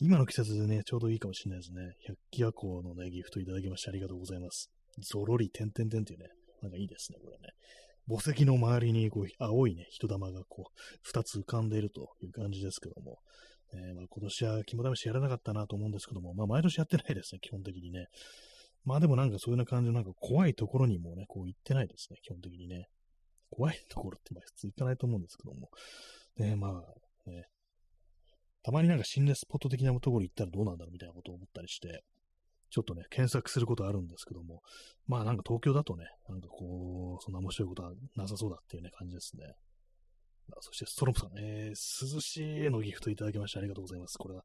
今の季節でね、ちょうどいいかもしれないですね。百鬼夜行のね、ギフトいただきましてありがとうございます。ゾロリ、てんてんてんっていうね、なんかいいですね、これね。墓石の周りにこう青いね、人玉がこう、二つ浮かんでいるという感じですけども、えー、まあ、今年は肝試しやらなかったなと思うんですけども、まあ毎年やってないですね、基本的にね。まあでもなんかそういうような感じのなんか怖いところにもね、こう行ってないですね、基本的にね。怖いところってまあ普通行かないと思うんですけども。ね、まあ、ね、たまになんか心霊スポット的なところに行ったらどうなんだろうみたいなことを思ったりして、ちょっとね、検索することあるんですけども、まあなんか東京だとね、なんかこう、そんな面白いことはなさそうだっていうね、感じですね。そしてストロンプさん、えー、涼しいのギフトいただきましてありがとうございます。これは、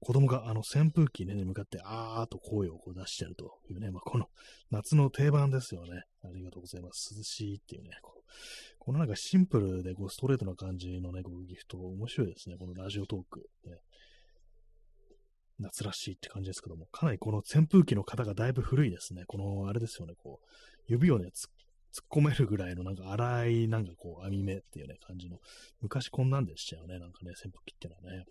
子供があの扇風機、ね、に向かってあーっと声をこう出してるというね、まあ、この夏の定番ですよね。ありがとうございます。涼しいっていうね、ここのなんかシンプルでこうストレートな感じのね、こうギフト面白いですね。このラジオトーク。ね、夏らしいって感じですけども、かなりこの扇風機の型がだいぶ古いですね。この、あれですよね、こう、指をね、突っ込めるぐらいのなんか荒い、なんかこう、網目っていうね、感じの、昔こんなんでしたよね、なんかね、扇風機っていうのはね。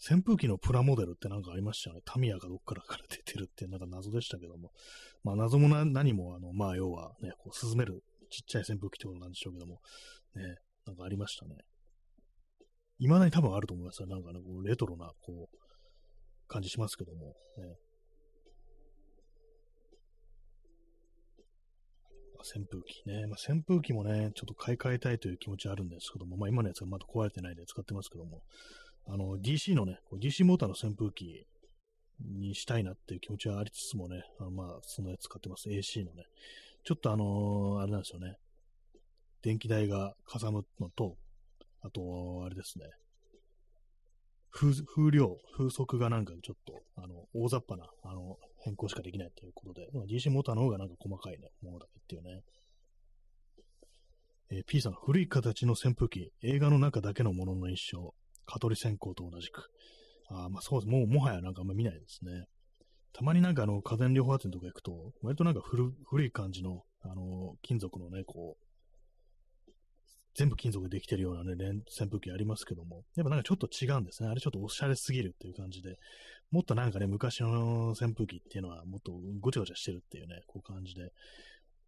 扇風機のプラモデルってなんかありましたよね。タミヤがどっからから出てるってなんか謎でしたけども。まあ謎も何も、あの、まあ要はね、こう、涼めるちっちゃい扇風機ってことなんでしょうけども、ね、なんかありましたね。未だに多分あると思いますよ。なんかね、こうレトロな、こう、感じしますけども、ね。扇風機ね。まあ、扇風機もね、ちょっと買い替えたいという気持ちあるんですけども、まあ今のやつはまだ壊れてないんで使ってますけども、あの、DC のね、DC モーターの扇風機にしたいなっていう気持ちはありつつもね、あまあ、そのやつ使ってます。AC のね。ちょっとあのー、あれなんですよね。電気代がかさむのと、あと、あれですね。風、風量、風速がなんかちょっと、あの、大雑把な、あの、変更しかできないということで、ま DC モーターの方がなんか細かいね、ものだけっていうね。えー、P さん、古い形の扇風機、映画の中だけのものの一生、蚊取り線香と同じく。あまあそうです。もう、もはやなんかあんま見ないですね。たまになんかあの、家電量販店とか行くと、割となんか古古い感じの、あの、金属のね、こう、全部金属でできてるようなね、扇風機ありますけども、やっぱなんかちょっと違うんですね。あれちょっとおしゃれすぎるっていう感じで、もっとなんかね、昔の扇風機っていうのはもっとごちゃごちゃしてるっていうね、こう感じで、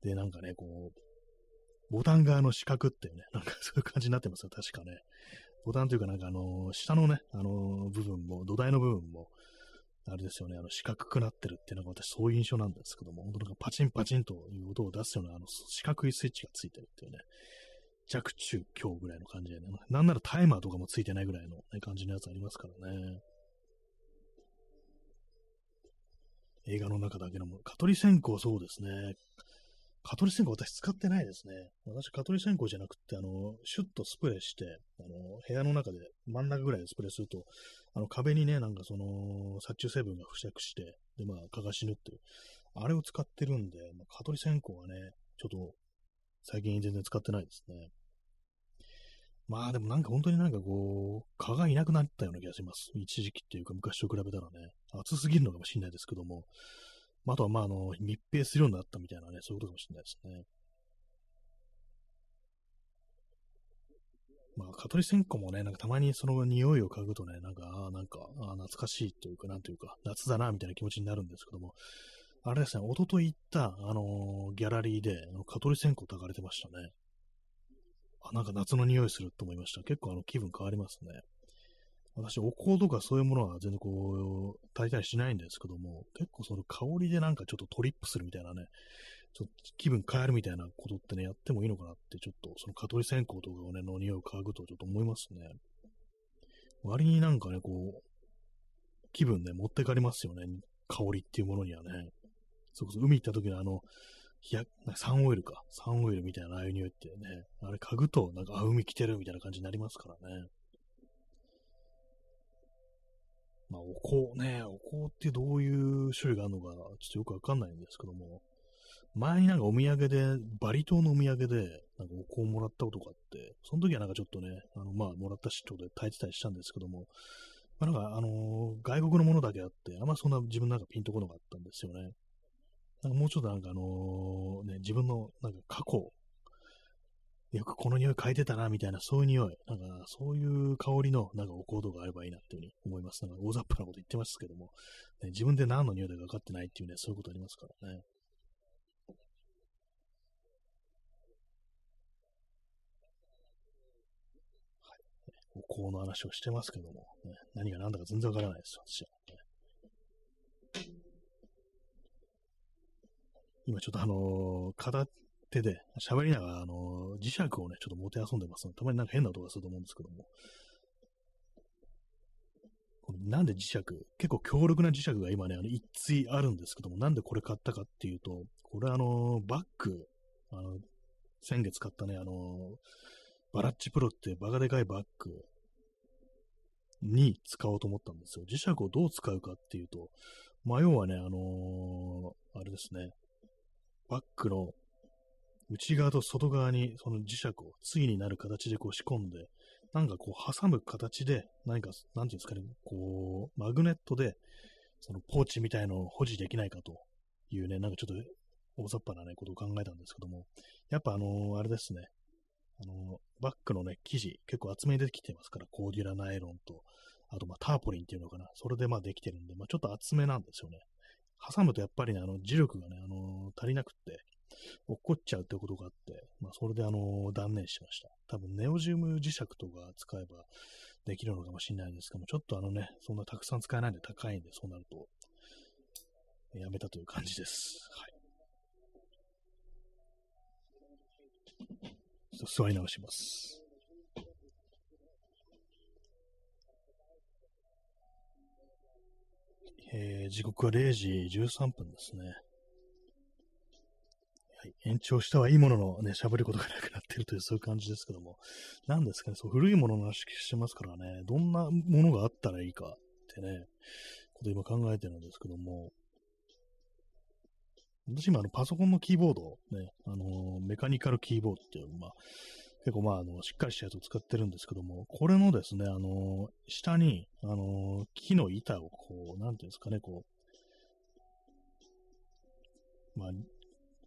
で、なんかね、こう、ボタン側の四角っていうね、なんかそういう感じになってますよ、確かね。ボタンというかなんかあの、下のね、あの、部分も、土台の部分も、あれですよね、あの、四角くなってるっていうのが私そういう印象なんですけども、本当なんかパチンパチンという音を出すような、あの、四角いスイッチがついてるっていうね、弱中強ぐらいの感じでね、なんならタイマーとかもついてないぐらいの、ね、感じのやつありますからね。映画の中だけのもの、蚊取り線香そうですね。蚊取り線香私使ってないですね。私蚊取り線香じゃなくて、あの、シュッとスプレーして、あの、部屋の中で真ん中ぐらいでスプレーすると、あの、壁にね、なんかその、殺虫成分が付着して、で、まあ、蚊が死ぬっていう、あれを使ってるんで、まあ、蚊取り線香はね、ちょっと、最近全然使ってないですね。まあでもなんか本当になんかこう、蚊がいなくなったような気がします。一時期っていうか昔と比べたらね、暑すぎるのかもしれないですけども、あ、とはまああの、密閉するようになったみたいなね、そういうことかもしれないですね。まあ、蚊取り線香もね、なんかたまにその匂いを嗅ぐとね、なんか、ああ、なんか、あ懐かしいというか、なんというか、夏だな、みたいな気持ちになるんですけども、あれですね、おととい行った、あのー、ギャラリーで、あの蚊取り線香炊かれてましたね。あ、なんか夏の匂いすると思いました。結構あの気分変わりますね。私、お香とかそういうものは全然こう、炊いたりしないんですけども、結構その香りでなんかちょっとトリップするみたいなね、ちょっと気分変えるみたいなことってね、やってもいいのかなって、ちょっとその蚊取り線香とかをね、の匂いを嗅ぐとちょっと思いますね。割になんかね、こう、気分ね、持ってかれますよね。香りっていうものにはね。そこそ海行った時のあの、ひや、サンオイルか。サンオイルみたいなああいう匂いってね、あれ嗅ぐと、なんか、あ、海来てるみたいな感じになりますからね。まあ、お香ね、お香ってどういう種類があるのか、ちょっとよくわかんないんですけども、前になんかお土産で、バリ島のお土産で、なんかお香をもらったことがあって、その時はなんかちょっとね、あの、まあ、もらったしってことで炊いてたりしたんですけども、まあ、なんか、あのー、外国のものだけあって、あんまそんな自分なんかピンとこなかったんですよね。なんかもうちょっとなんかあのー、ね、自分のなんか過去よくこの匂い嗅いでたな、みたいな、そういう匂い。なんか、そういう香りの、なんかお行動があればいいな、っていうふうに思います。なんか、大雑把なこと言ってますけども、ね、自分で何の匂いだか分かってないっていうね、そういうことありますからね。はい。お香の話をしてますけども、ね、何が何だか全然わからないです、私は、ね。今ちょっとあのー、手で喋りながら、あの、磁石をね、ちょっと持て遊んでますので、たまになんか変な音がすると思うんですけども。なんで磁石結構強力な磁石が今ね、あの一対あるんですけども、なんでこれ買ったかっていうと、これあの、バッグ、あの、先月買ったね、あの、バラッチプロってバカでかいバッグに使おうと思ったんですよ。磁石をどう使うかっていうと、まあ、要はね、あのー、あれですね、バッグの内側と外側にその磁石を対になる形でこう仕込んで、なんかこう挟む形で、何か、なんていうんですかね、こう、マグネットで、そのポーチみたいのを保持できないかというね、なんかちょっと大雑把なね、ことを考えたんですけども、やっぱあの、あれですね、あの、バッグのね、生地、結構厚めでできてますから、コーデュラナイロンと、あとまあターポリンっていうのかな、それでまあできてるんで、まあちょっと厚めなんですよね。挟むとやっぱりね、あの、磁力がね、あの、足りなくって、落っこっちゃうってことがあって、まあ、それであの、断念しました。多分、ネオジウム磁石とか使えばできるのかもしれないんですけども、ちょっとあのね、そんなたくさん使えないんで高いんで、そうなると、やめたという感じです。はい。座り直します。えー、時刻は0時13分ですね。はい、延長したはいいもののね、喋ることがなくなっているという、そういう感じですけども、何ですかね、そう古いものの話してますからね、どんなものがあったらいいかってね、こと今考えてるんですけども、私今あのパソコンのキーボード、ね、あの、メカニカルキーボードっていう、まあ、結構まあ、あの、しっかりしたやつを使ってるんですけども、これのですね、あの、下に、あの、木の板をこう、なんていうんですかね、こう、まあ、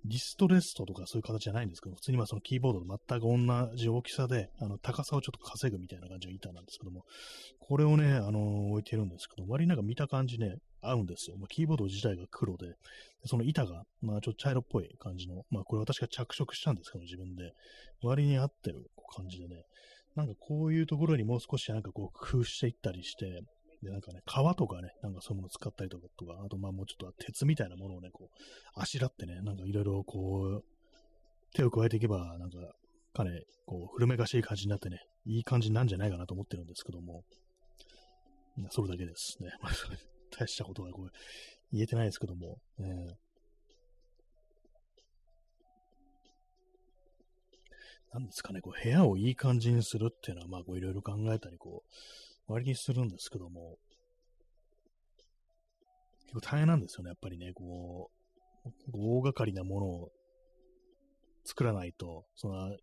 リストレストとかそういう形じゃないんですけど、普通にまあそのキーボードと全く同じ大きさで、あの、高さをちょっと稼ぐみたいな感じの板なんですけども、これをね、あの置いてるんですけど、割になんか見た感じね、合うんですよ。まあ、キーボード自体が黒で、その板が、まあちょっと茶色っぽい感じの、まあこれ私が着色したんですけど、自分で。割に合ってる感じでね、なんかこういうところにもう少しなんかこう工夫していったりして、で、なんかね、革とかね、なんかそういうものを使ったりとか、とかあとまあもうちょっと鉄みたいなものをね、こう、あしらってね、なんかいろいろこう、手を加えていけば、なんか、かね、こう、古めかしい感じになってね、いい感じなんじゃないかなと思ってるんですけども、それだけです。ね。大したことはこう言えてないですけども、えー、なんですかね、こう部屋をいい感じにするっていうのは、まあ、いろいろ考えたり、こう、割にするんですけども、結構大変なんですよね、やっぱりね、こう、大掛かりなものを作らないと、その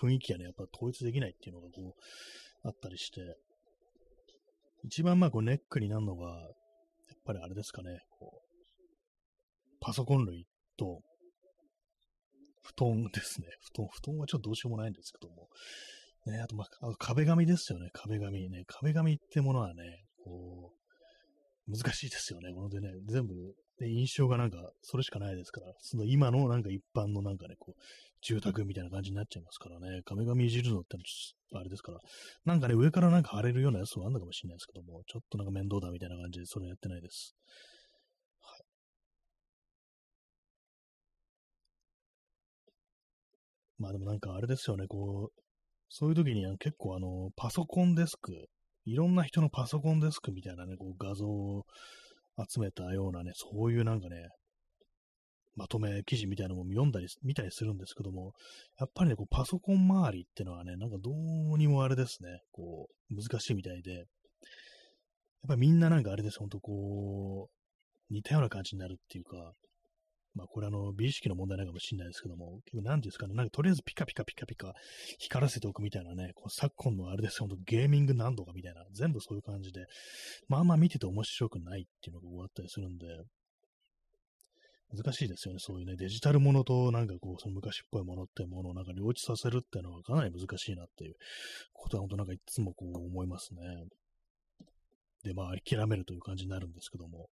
雰囲気がね、やっぱ統一できないっていうのがこう、あったりして、一番まあこうネックになるのが、やっぱりあれですかね、こう、パソコン類と、布団ですね。布団、布団はちょっとどうしようもないんですけども。ね、あと、まあ、壁紙ですよね。壁紙ね。壁紙ってものはね、こう、難しいですよね。このでね、全部、ね、印象がなんか、それしかないですから、その今のなんか一般のなんかね、こう、住宅みたいな感じになっちゃいますからね、壁紙いじるのってあれですから、なんかね、上からなんか貼れるようなやつはあるのかもしれないですけども、ちょっとなんか面倒だみたいな感じで、それやってないです。はい。まあでもなんかあれですよね、こう、そういう時に結構あの、パソコンデスク、いろんな人のパソコンデスクみたいなね、こう画像を集めたようなね、そういうなんかね、まとめ記事みたいなのも読んだり、見たりするんですけども、やっぱりね、こうパソコン周りってのはね、なんかどうにもあれですね、こう、難しいみたいで、やっぱりみんななんかあれです、ほんとこう、似たような感じになるっていうか、まあこれあの、美意識の問題なのかもしれないですけども、結構何ですかね、なんかとりあえずピカピカピカピカ光らせておくみたいなね、こう昨今のあれですよ、ほんとゲーミング何度かみたいな、全部そういう感じで、まあまあ見てて面白くないっていうのが終わったりするんで、難しいですよね。そういうね、デジタルものとなんかこう、その昔っぽいものってものをなんか両立させるっていうのはかなり難しいなっていうことは本当なんかいつもこう思いますね。で、まあ諦めるという感じになるんですけども。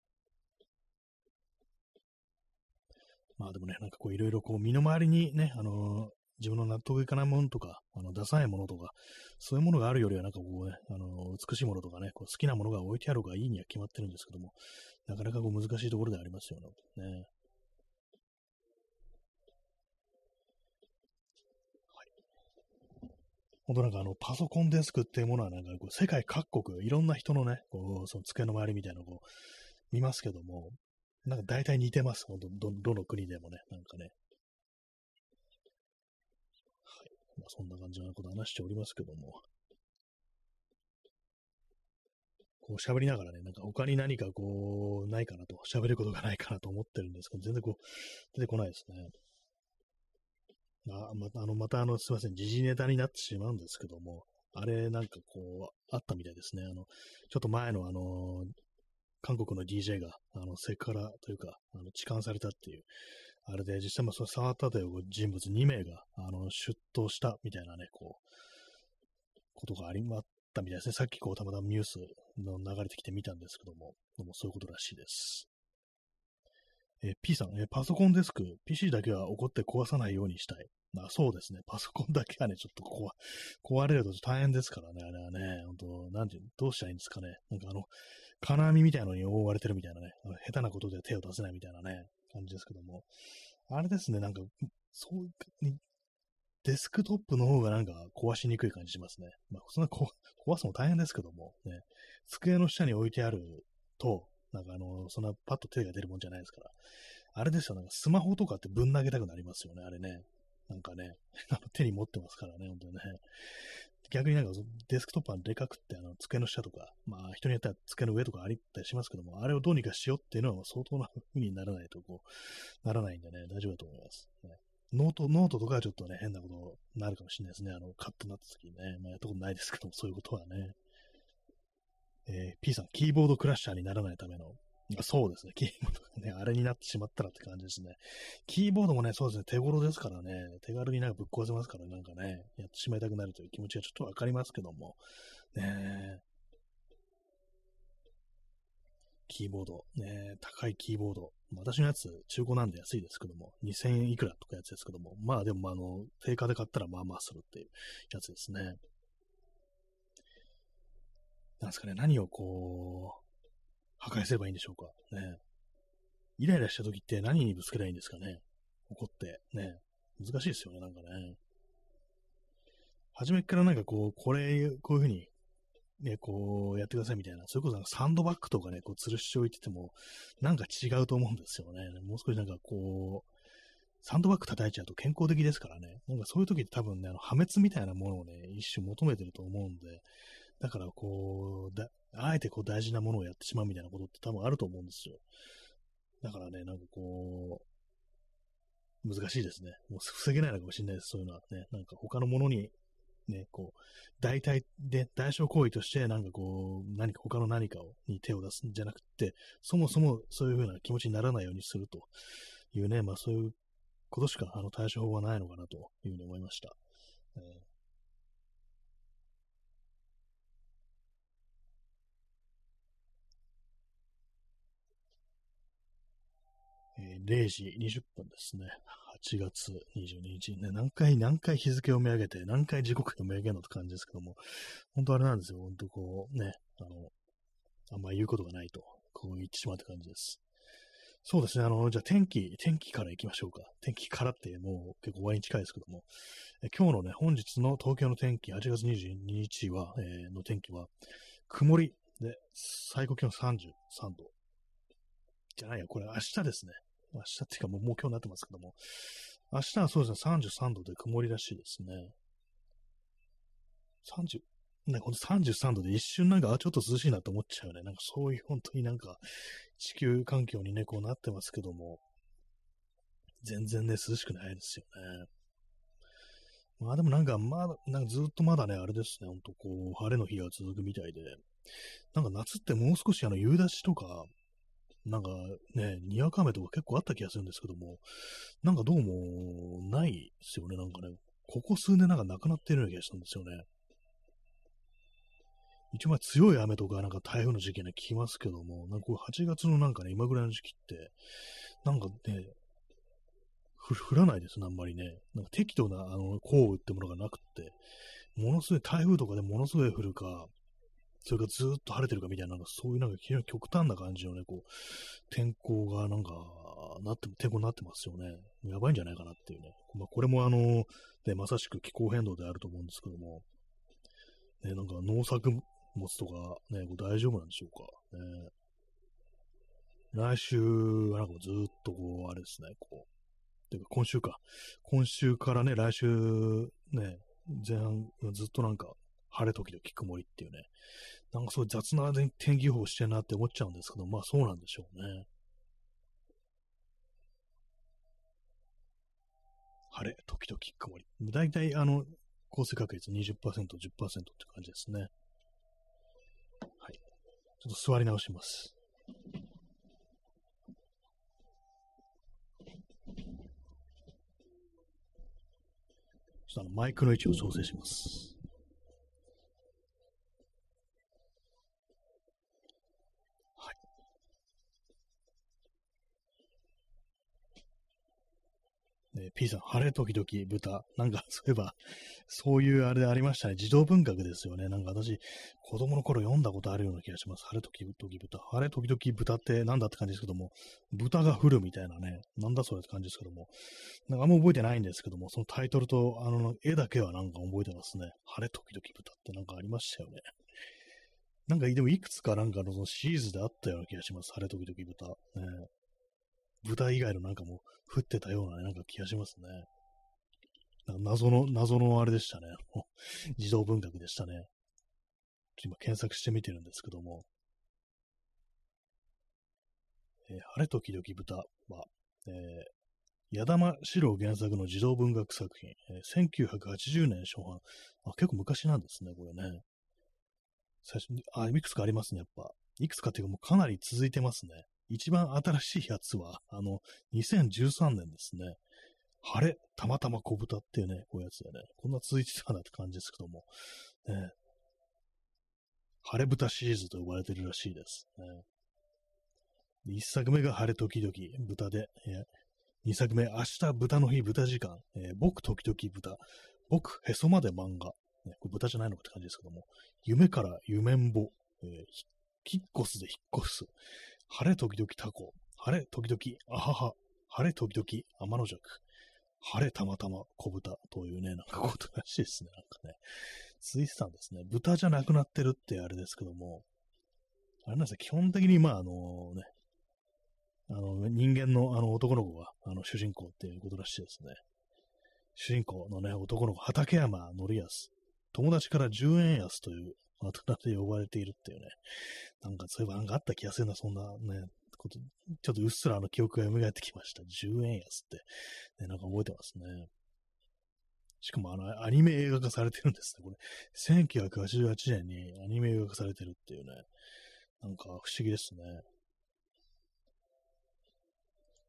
まあでもね、なんかこういろいろこう身の回りにね、あのー、自分の納得いかないものとか、あの、ダサいものとか、そういうものがあるよりはなんかこうね、あのー、美しいものとかね、こう好きなものが置いてある方がいいには決まってるんですけども、なかなかこう難しいところでありますよね。本当なんかあの、パソコンデスクっていうものはなんかこう、世界各国、いろんな人のね、こう、その机の周りみたいなのをこう、見ますけども、なんか大体似てます。本当ど、どの国でもね、なんかね。はい。まあ、そんな感じのこと話しておりますけども。こう喋りながらね、なんか他に何かこう、ないかなと、喋ることがないかなと思ってるんですけど、全然こう、出てこないですね。あまあの、またあの、すいません、時事ネタになってしまうんですけども、あれなんかこう、あったみたいですね。あの、ちょっと前のあの、韓国の DJ が、あの、セクハラというか、あの、痴漢されたっていう、あれで実際もその触ったという人物2名が、あの、出頭したみたいなね、こう、ことがありまったみたいですね。さっきこう、たまたまニュースの流れてきてみたんですけども、でもそういうことらしいです。え、P さん、え、パソコンデスク、PC だけは怒って壊さないようにしたい。あそうですね。パソコンだけはね、ちょっと壊れると大変ですからね、あれはね、本当なんて、どうしたらいいんですかね。なんかあの、金網みたいなのに覆われてるみたいなね、下手なことで手を出せないみたいなね、感じですけども。あれですね、なんか、そういうデスクトップの方がなんか壊しにくい感じしますね。まあ、そんな壊すの大変ですけども、ね、机の下に置いてあると、なんかあの、そんなパッと手が出るもんじゃないですから。あれですよ、なんかスマホとかってぶん投げたくなりますよね、あれね。なんかね、手に持ってますからね、本当にね。逆になんかデスクトップはでかくって、あの、机の下とか、まあ人によっては机の上とかありったりしますけども、あれをどうにかしようっていうのは相当な風にならないと、こう、ならないんでね、大丈夫だと思います。ね、ノート、ノートとかはちょっとね、変なことになるかもしれないですね。あの、カッとなった時にね。まあ、やったことないですけども、そういうことはね。えー、P さん、キーボードクラッシャーにならないためのそうですね。キーボードがね、あれになってしまったらって感じですね。キーボードもね、そうですね、手頃ですからね、手軽になんかぶっ壊せますからなんかね、やってしまいたくなるという気持ちはちょっとわかりますけども、ねキーボード、ね高いキーボード。私のやつ、中古なんで安いですけども、2000円いくらとかやつですけども、まあでも、あの、定価で買ったらまあまあするっていうやつですね。なんですかね、何をこう、破壊すればいいんでしょうか？ね。イライラした時って何にぶつけりゃいいんですかね？怒って。ね。難しいですよね、なんかね。初めからなんかこう、これ、こういうふうに、ね、こうやってくださいみたいな、それこそサンドバッグとかね、こう吊るしておいてても、なんか違うと思うんですよね。もう少しなんかこう、サンドバッグ叩いちゃうと健康的ですからね。なんかそういう時って多分ね、あの破滅みたいなものをね、一種求めてると思うんで、だからこう、だあえてこう大事なものをやってしまうみたいなことって多分あると思うんですよ。だからね、なんかこう、難しいですね。もう防げないのかもしれないです、そういうのはね。なんか他のものに、ね、こう、代替で、代償行為として、なんかこう、何か他の何かをに手を出すんじゃなくて、そもそもそういうふうな気持ちにならないようにするというね、まあそういうことしかあの対処法はないのかなというふうに思いました。えー0時20分ですね。8月22日ね、何回、何回日付を見上げて、何回時刻を見上げるのって感じですけども、本当あれなんですよ。本当こう、ね、あの、あんま言うことがないと、こう言ってしまうって感じです。そうですね。あの、じゃあ天気、天気から行きましょうか。天気からってもう結構終わりに近いですけども、え今日のね、本日の東京の天気、8月22日は、えー、の天気は、曇りで、最高気温33度。じゃないや、これ明日ですね。明日っていうかもうもう今日になってますけども、明日はそうですね、33度で曇りらしいですね。30、ね、ほんと33度で一瞬なんか、あ、ちょっと涼しいなと思っちゃうよね。なんかそういう本当になんか、地球環境にね、こうなってますけども、全然ね、涼しくないですよね。まあでもなんか、まだ、なんかずっとまだね、あれですね、ほんとこう、晴れの日が続くみたいで、なんか夏ってもう少しあの夕立とか、なんかね、にわか雨とか結構あった気がするんですけども、なんかどうもないですよね、なんかね。ここ数年なんかなくなってるような気がしたんですよね。一応まあ強い雨とかなんか台風の時期ね聞きますけども、なんかこう8月のなんかね、今ぐらいの時期って、なんかね、降らないですね、あんまりね。なんか適度なあの降雨ってものがなくって、ものすごい台風とかでものすごい降るか、それがずっと晴れてるかみたいな、なんかそういうなんか非常に極端な感じのね、こう、天候がなんか、なって、天候になってますよね。やばいんじゃないかなっていうね。まあ、これもあの、ね、まさしく気候変動であると思うんですけども、ね、なんか農作物とかね、こう大丈夫なんでしょうか。ね、来週はなんかずっとこう、あれですね、こう、てか今週か。今週からね、来週ね、前半ずっとなんか晴れ時々曇りっていうね、なんかそういう雑な天気予報してるなって思っちゃうんですけど、まあそうなんでしょうね。晴れ、時々曇り。大体、あの、降水確率20%、10%って感じですね。はい。ちょっと座り直します。ちょっとあのマイクの位置を調整します。ね、P さん、晴れ時々豚。なんか、そういえば、そういうあれでありましたね。児童文学ですよね。なんか私、子供の頃読んだことあるような気がします。晴れ時々豚。晴れ時々豚ってなんだって感じですけども、豚が降るみたいなね、なんだそれって感じですけども、なんかあんま覚えてないんですけども、そのタイトルと、あの、絵だけはなんか覚えてますね。晴れ時々豚ってなんかありましたよね。なんか、でもいくつかなんかのそのシーズンであったような気がします。晴れ時々豚。ね、豚以外のなんかも降ってたような、ね、なんか気がしますね。謎の、謎のあれでしたね。自動文学でしたね。ちょっと今検索してみてるんですけども。えー、晴れ時々豚は、えー、矢玉四郎原作の児童文学作品、えー、1980年初版。あ、結構昔なんですね、これね。最初に、あ、いくつかありますね、やっぱ。いくつかっていうかもうかなり続いてますね。一番新しいやつは、あの、2013年ですね。晴れ、たまたま小豚っていうね、こういうやつでね、こんな続いてたなって感じですけども、ね、晴れ豚シリーズと呼ばれてるらしいです。ね、一作目が晴れ時々豚で、え二作目、明日豚の日豚時間、えー、僕時々豚、僕へそまで漫画、ね、これ豚じゃないのかって感じですけども、夢から夢んぼ、えー、引っ越すで引っ越す、晴れ時々タコ、晴れ時々あはは、晴れ時々天の弱、晴れたまたま小豚というね、なんかことらしいですね。なんかね、続いてたんですね。豚じゃなくなってるってあれですけども、あれなんですね、基本的にまああのね、あの人間のあの男の子があの主人公っていうことらしいですね。主人公のね、男の子、畠山則康。友達から10円安というあだ名で呼ばれているっていうね。なんかそういえばなんかあった気がするな、そんなね、こと、ちょっとうっすらあの記憶が蘇ってきました。10円安って、ね、なんか覚えてますね。しかもあの、アニメ映画化されてるんですね。これ、1988年にアニメ映画化されてるっていうね。なんか不思議ですね。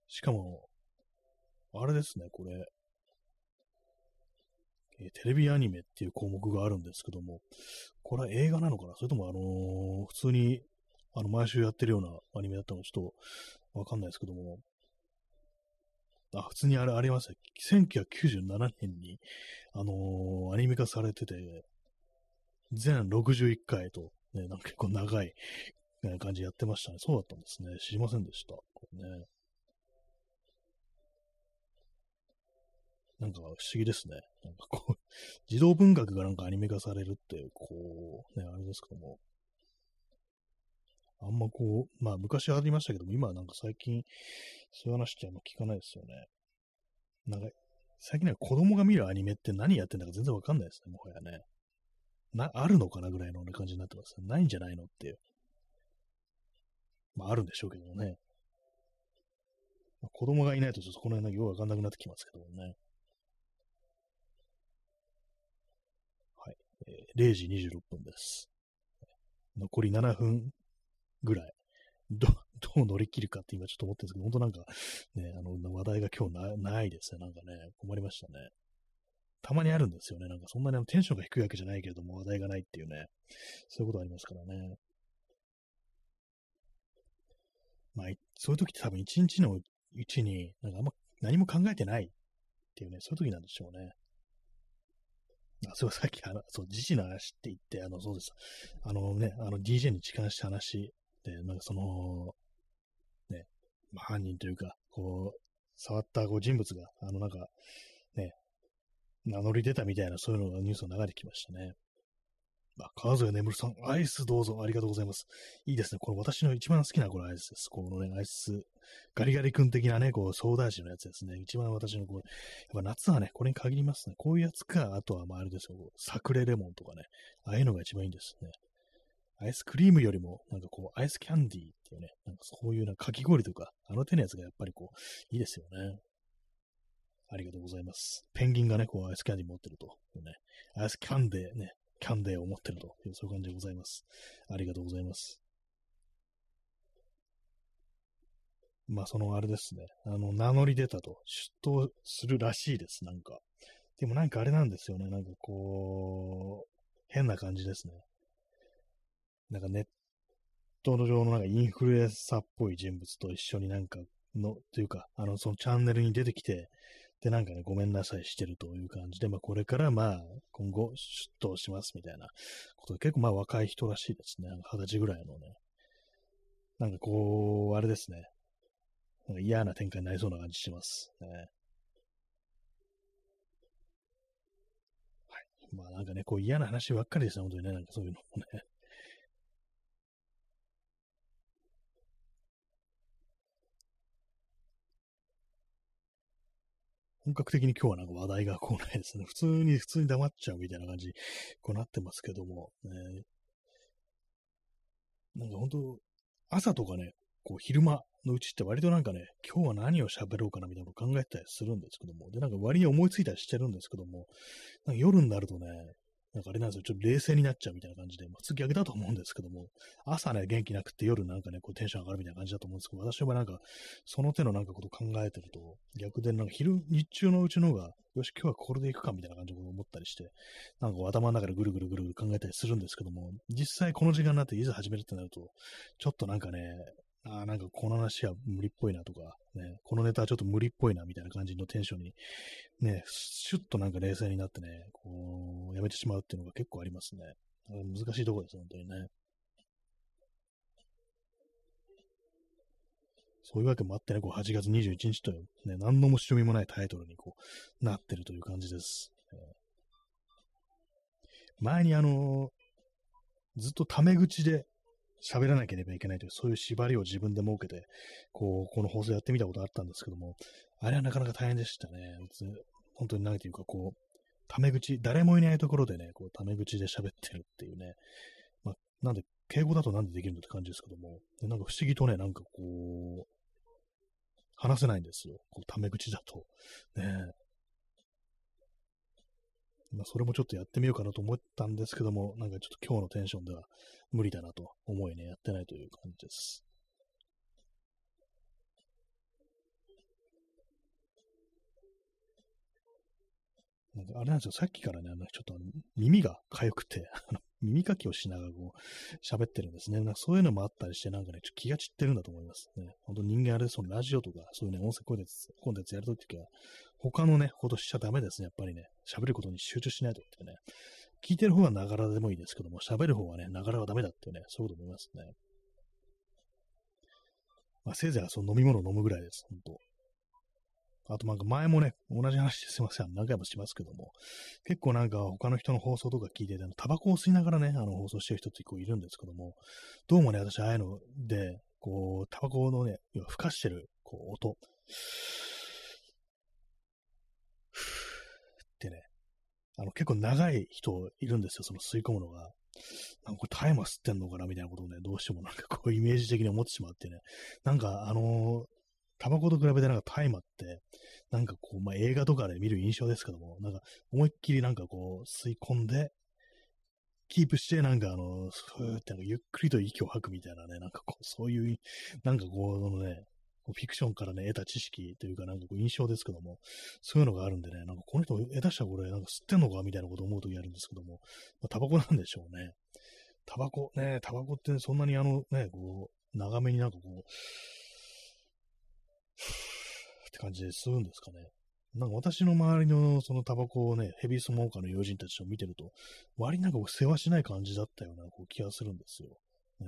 しかも、あれですね、これ。えテレビアニメっていう項目があるんですけども、これは映画なのかな？それともあのー、普通にあの、毎週やってるようなアニメだったのちょっとわかんないですけども、あ、普通にあれありますね。1997年に、あのー、アニメ化されてて、全61回と、ね、なんか結構長い、感じやってましたね。そうだったんですね。知りませんでした。これね。なんか不思議ですね。なんかこう、児童文学がなんかアニメ化されるって、こう、ね、あれですけども、あんまこう、まあ昔ありましたけども、今はなんか最近、そういう話ってあんま聞かないですよね。なんか、最近は子供が見るアニメって何やってんだか全然わかんないですね、もはやね。な、あるのかなぐらいの感じになってます、ね。ないんじゃないのっていう。まああるんでしょうけどもね。まあ、子供がいないとちょっとこの辺のよくわかんなくなってきますけどもね。えー、0時26分です。残り7分ぐらい、ど、どう乗り切るかって今ちょっと思ってるんですけど、本当なんか、ね、あの、話題が今日ないですね。なんかね、困りましたね。たまにあるんですよね。なんかそんなにテンションが低いわけじゃないけれども、話題がないっていうね、そういうことありますからね。まあ、そういう時って多分一日のうちに、なんかあんま何も考えてないっていうね、そういう時なんでしょうね。あ、そう、さっき、あの、そう、時事の話って言って、あの、そうです。あのね、あの、DJ に痴漢した話で、なんかその、ね、まあ、犯人というか、こう、触ったこう人物が、あのなんか、ね、名乗り出たみたいな、そういうのがニュースの流れてきましたね。あ、川添眠さん、アイスどうぞありがとうございます。いいですね。これ私の一番好きなこのアイスです。このね、アイス、ガリガリ君的なね、こう、ソーダ味のやつですね。一番私のこう、やっぱ夏はね、これに限りますね。こういうやつか、あとはまああれですよ、サクレレモンとかね。ああいうのが一番いいんですね。アイスクリームよりも、なんかこう、アイスキャンディーっていうね、なんかそういうなかき氷とか、あの手のやつがやっぱりこう、いいですよね。ありがとうございます。ペンギンがね、こう、アイスキャンディー持ってると。ね、アイスキャンデーね、キャンデーを持ってるという、そういう感じでございます。ありがとうございます。まあ、そのあれですね。あの、名乗り出たと、出頭するらしいです、なんか。でもなんかあれなんですよね。なんかこう、変な感じですね。なんかネット上のなんかインフルエンサーっぽい人物と一緒になんかの、というか、あの、そのチャンネルに出てきて、で、なんかね、ごめんなさいしてるという感じで、まあ、これからまあ、今後出頭しますみたいなことで、結構まあ、若い人らしいですね。二十歳ぐらいのね。なんかこう、あれですね。なんか嫌な展開になりそうな感じしますね。はい。まあなんかね、こう嫌な話ばっかりですね、本当にね。なんかそういうのもね。本格的に今日はなんか話題が来ないですね。普通に、普通に黙っちゃうみたいな感じ、こうなってますけども、ね、なんか本当、朝とかね、こう昼間のうちって割となんかね、今日は何を喋ろうかなみたいなこと考えたりするんですけども、で、なんか割に思いついたりしてるんですけども、なんか夜になるとね、なんかあれなんですよ、ちょっと冷静になっちゃうみたいな感じで、まあ、普通逆だと思うんですけども、朝ね、元気なくて夜なんかね、こうテンション上がるみたいな感じだと思うんですけど、私はなんか、その手のなんかこと考えてると、逆でなんか昼、日中のうちの方が、よし、今日はこれでいくかみたいな感じで思ったりして、なんか頭の中でぐるぐるぐるぐる考えたりするんですけども、実際この時間になっていざ始めるってなると、ちょっとなんかね、ああ、なんかこの話は無理っぽいなとか、ね、このネタはちょっと無理っぽいなみたいな感じのテンションに、ね、シュッとなんか冷静になってね、こう、やめてしまうっていうのが結構ありますね。難しいところです、本当にね。そういうわけもあってね、こう8月21日という、ね、何のもしみもないタイトルにこうなってるという感じです。前にあのー、ずっとタメ口で喋らなければいけないという、そういう縛りを自分で設けて、こう、この放送やってみたことあったんですけども、あれはなかなか大変でしたね。本当に何ていうか、こう、タメ口、誰もいないところでね、こう、タメ口で喋ってるっていうね、まあ、なんで、敬語だとなんでできるんだって感じですけども、なんか不思議とね、なんかこう、話せないんですよ。こう、タメ口だと。ねまあ、それもちょっとやってみようかなと思ったんですけども、なんかちょっと今日のテンションでは無理だなと思いね、やってないという感じです。なんかあれなんですよ、さっきからね、あのちょっと耳が痒くて、耳かきをしながらこう喋ってるんですね。なんかそういうのもあったりして、なんかね、ちょっと気が散ってるんだと思いますね。本当人間あれ、そのラジオとか、そういうね、音声コンテンツ、コンテンツやるときは、他のね、ことしちゃダメですね。やっぱりね、喋ることに集中しないとってね。聞いてる方はながらでもいいですけども、喋る方はね、ながらはダメだってね、そういうこと思いますね。まあ、せいぜいその飲み物を飲むぐらいです、本当あとなんか前もね、同じ話ですいません、何回もしますけども、結構なんか他の人の放送とか聞いてて、タバコを吸いながらね、あの放送してる人って結構いるんですけども、どうもね、私ああいうので、こう、タバコのね、要はふかしてる、こう、音、ってね、あの結構長い人いるんですよ、その吸い込むのが。なんかこれタイマー吸ってんのかなみたいなことをね、どうしてもなんかこうイメージ的に思ってしまってね。なんかあのー、タバコと比べてなんか大麻って、なんかこう、まあ、映画とかで見る印象ですけども、なんか思いっきりなんかこう吸い込んで、キープして、なんかあの、ふーってなんかゆっくりと息を吐くみたいなね、なんかこう、そういう、なんかこう、のね、フィクションからね、得た知識というか、なんかこう印象ですけども、そういうのがあるんでね、なんかこの人、下手したらこれ、なんか吸ってんのかみたいなこと思うときあるんですけども、まあ、タバコなんでしょうね。タバコ、ね、タバコってそんなにあの、ね、こう、長めになんかこう、って感じで吸うんですかね。なんか私の周りのそのタバコをね、ヘビースモーカーの友人たちを見てると、割になんか世話しない感じだったようなこう気がするんですよ。ね、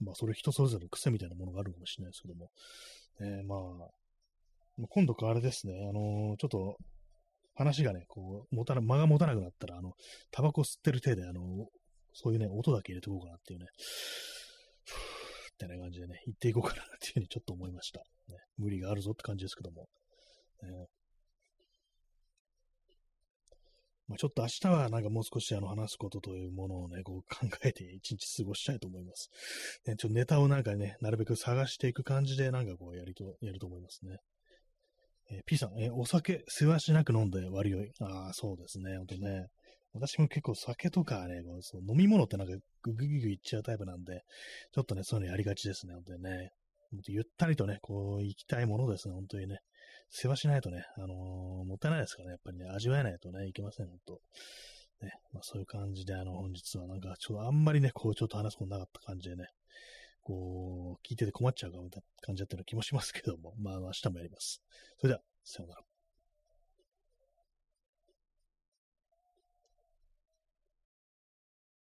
まあ、それ人それぞれの癖みたいなものがあるかもしれないですけども、え、まあ、今度かあれですね、あのー、ちょっと、話がね、こう、持たな、間が持たなくなったら、あの、タバコ吸ってる手で、あの、そういうね、音だけ入れておこうかなっていうね、ってな感じでね、言っていこうかなっていうふうにちょっと思いました。ね、無理があるぞって感じですけども。ね、まあ、ちょっと明日はなんかもう少しあの話すことというものをね、こう考えて一日過ごしたいと思います。ね、ちょっとネタをなんかね、なるべく探していく感じでなんかこうやりと、やると思いますね。えー、P さん、えー、お酒、世話しなく飲んで割り酔い。ああ、そうですね、ほんとね。私も結構酒とかね、こうそう飲み物ってなんかググググいっちゃうタイプなんで、ちょっとね、そういうのやりがちですね、本当にね。ゆったりとね、こう、行きたいものですね、本当にね。世話しないとね、あのー、もったいないですからね、やっぱりね、味わえないとね、いけません、ほんと。ね、まあそういう感じで、あの、本日はなんか、ちょっとあんまりね、こう、ちょっと話すことなかった感じでね、こう、聞いてて困っちゃうかみたいな感じだったような気もしますけども、まあ明日もやります。それでは、さようなら。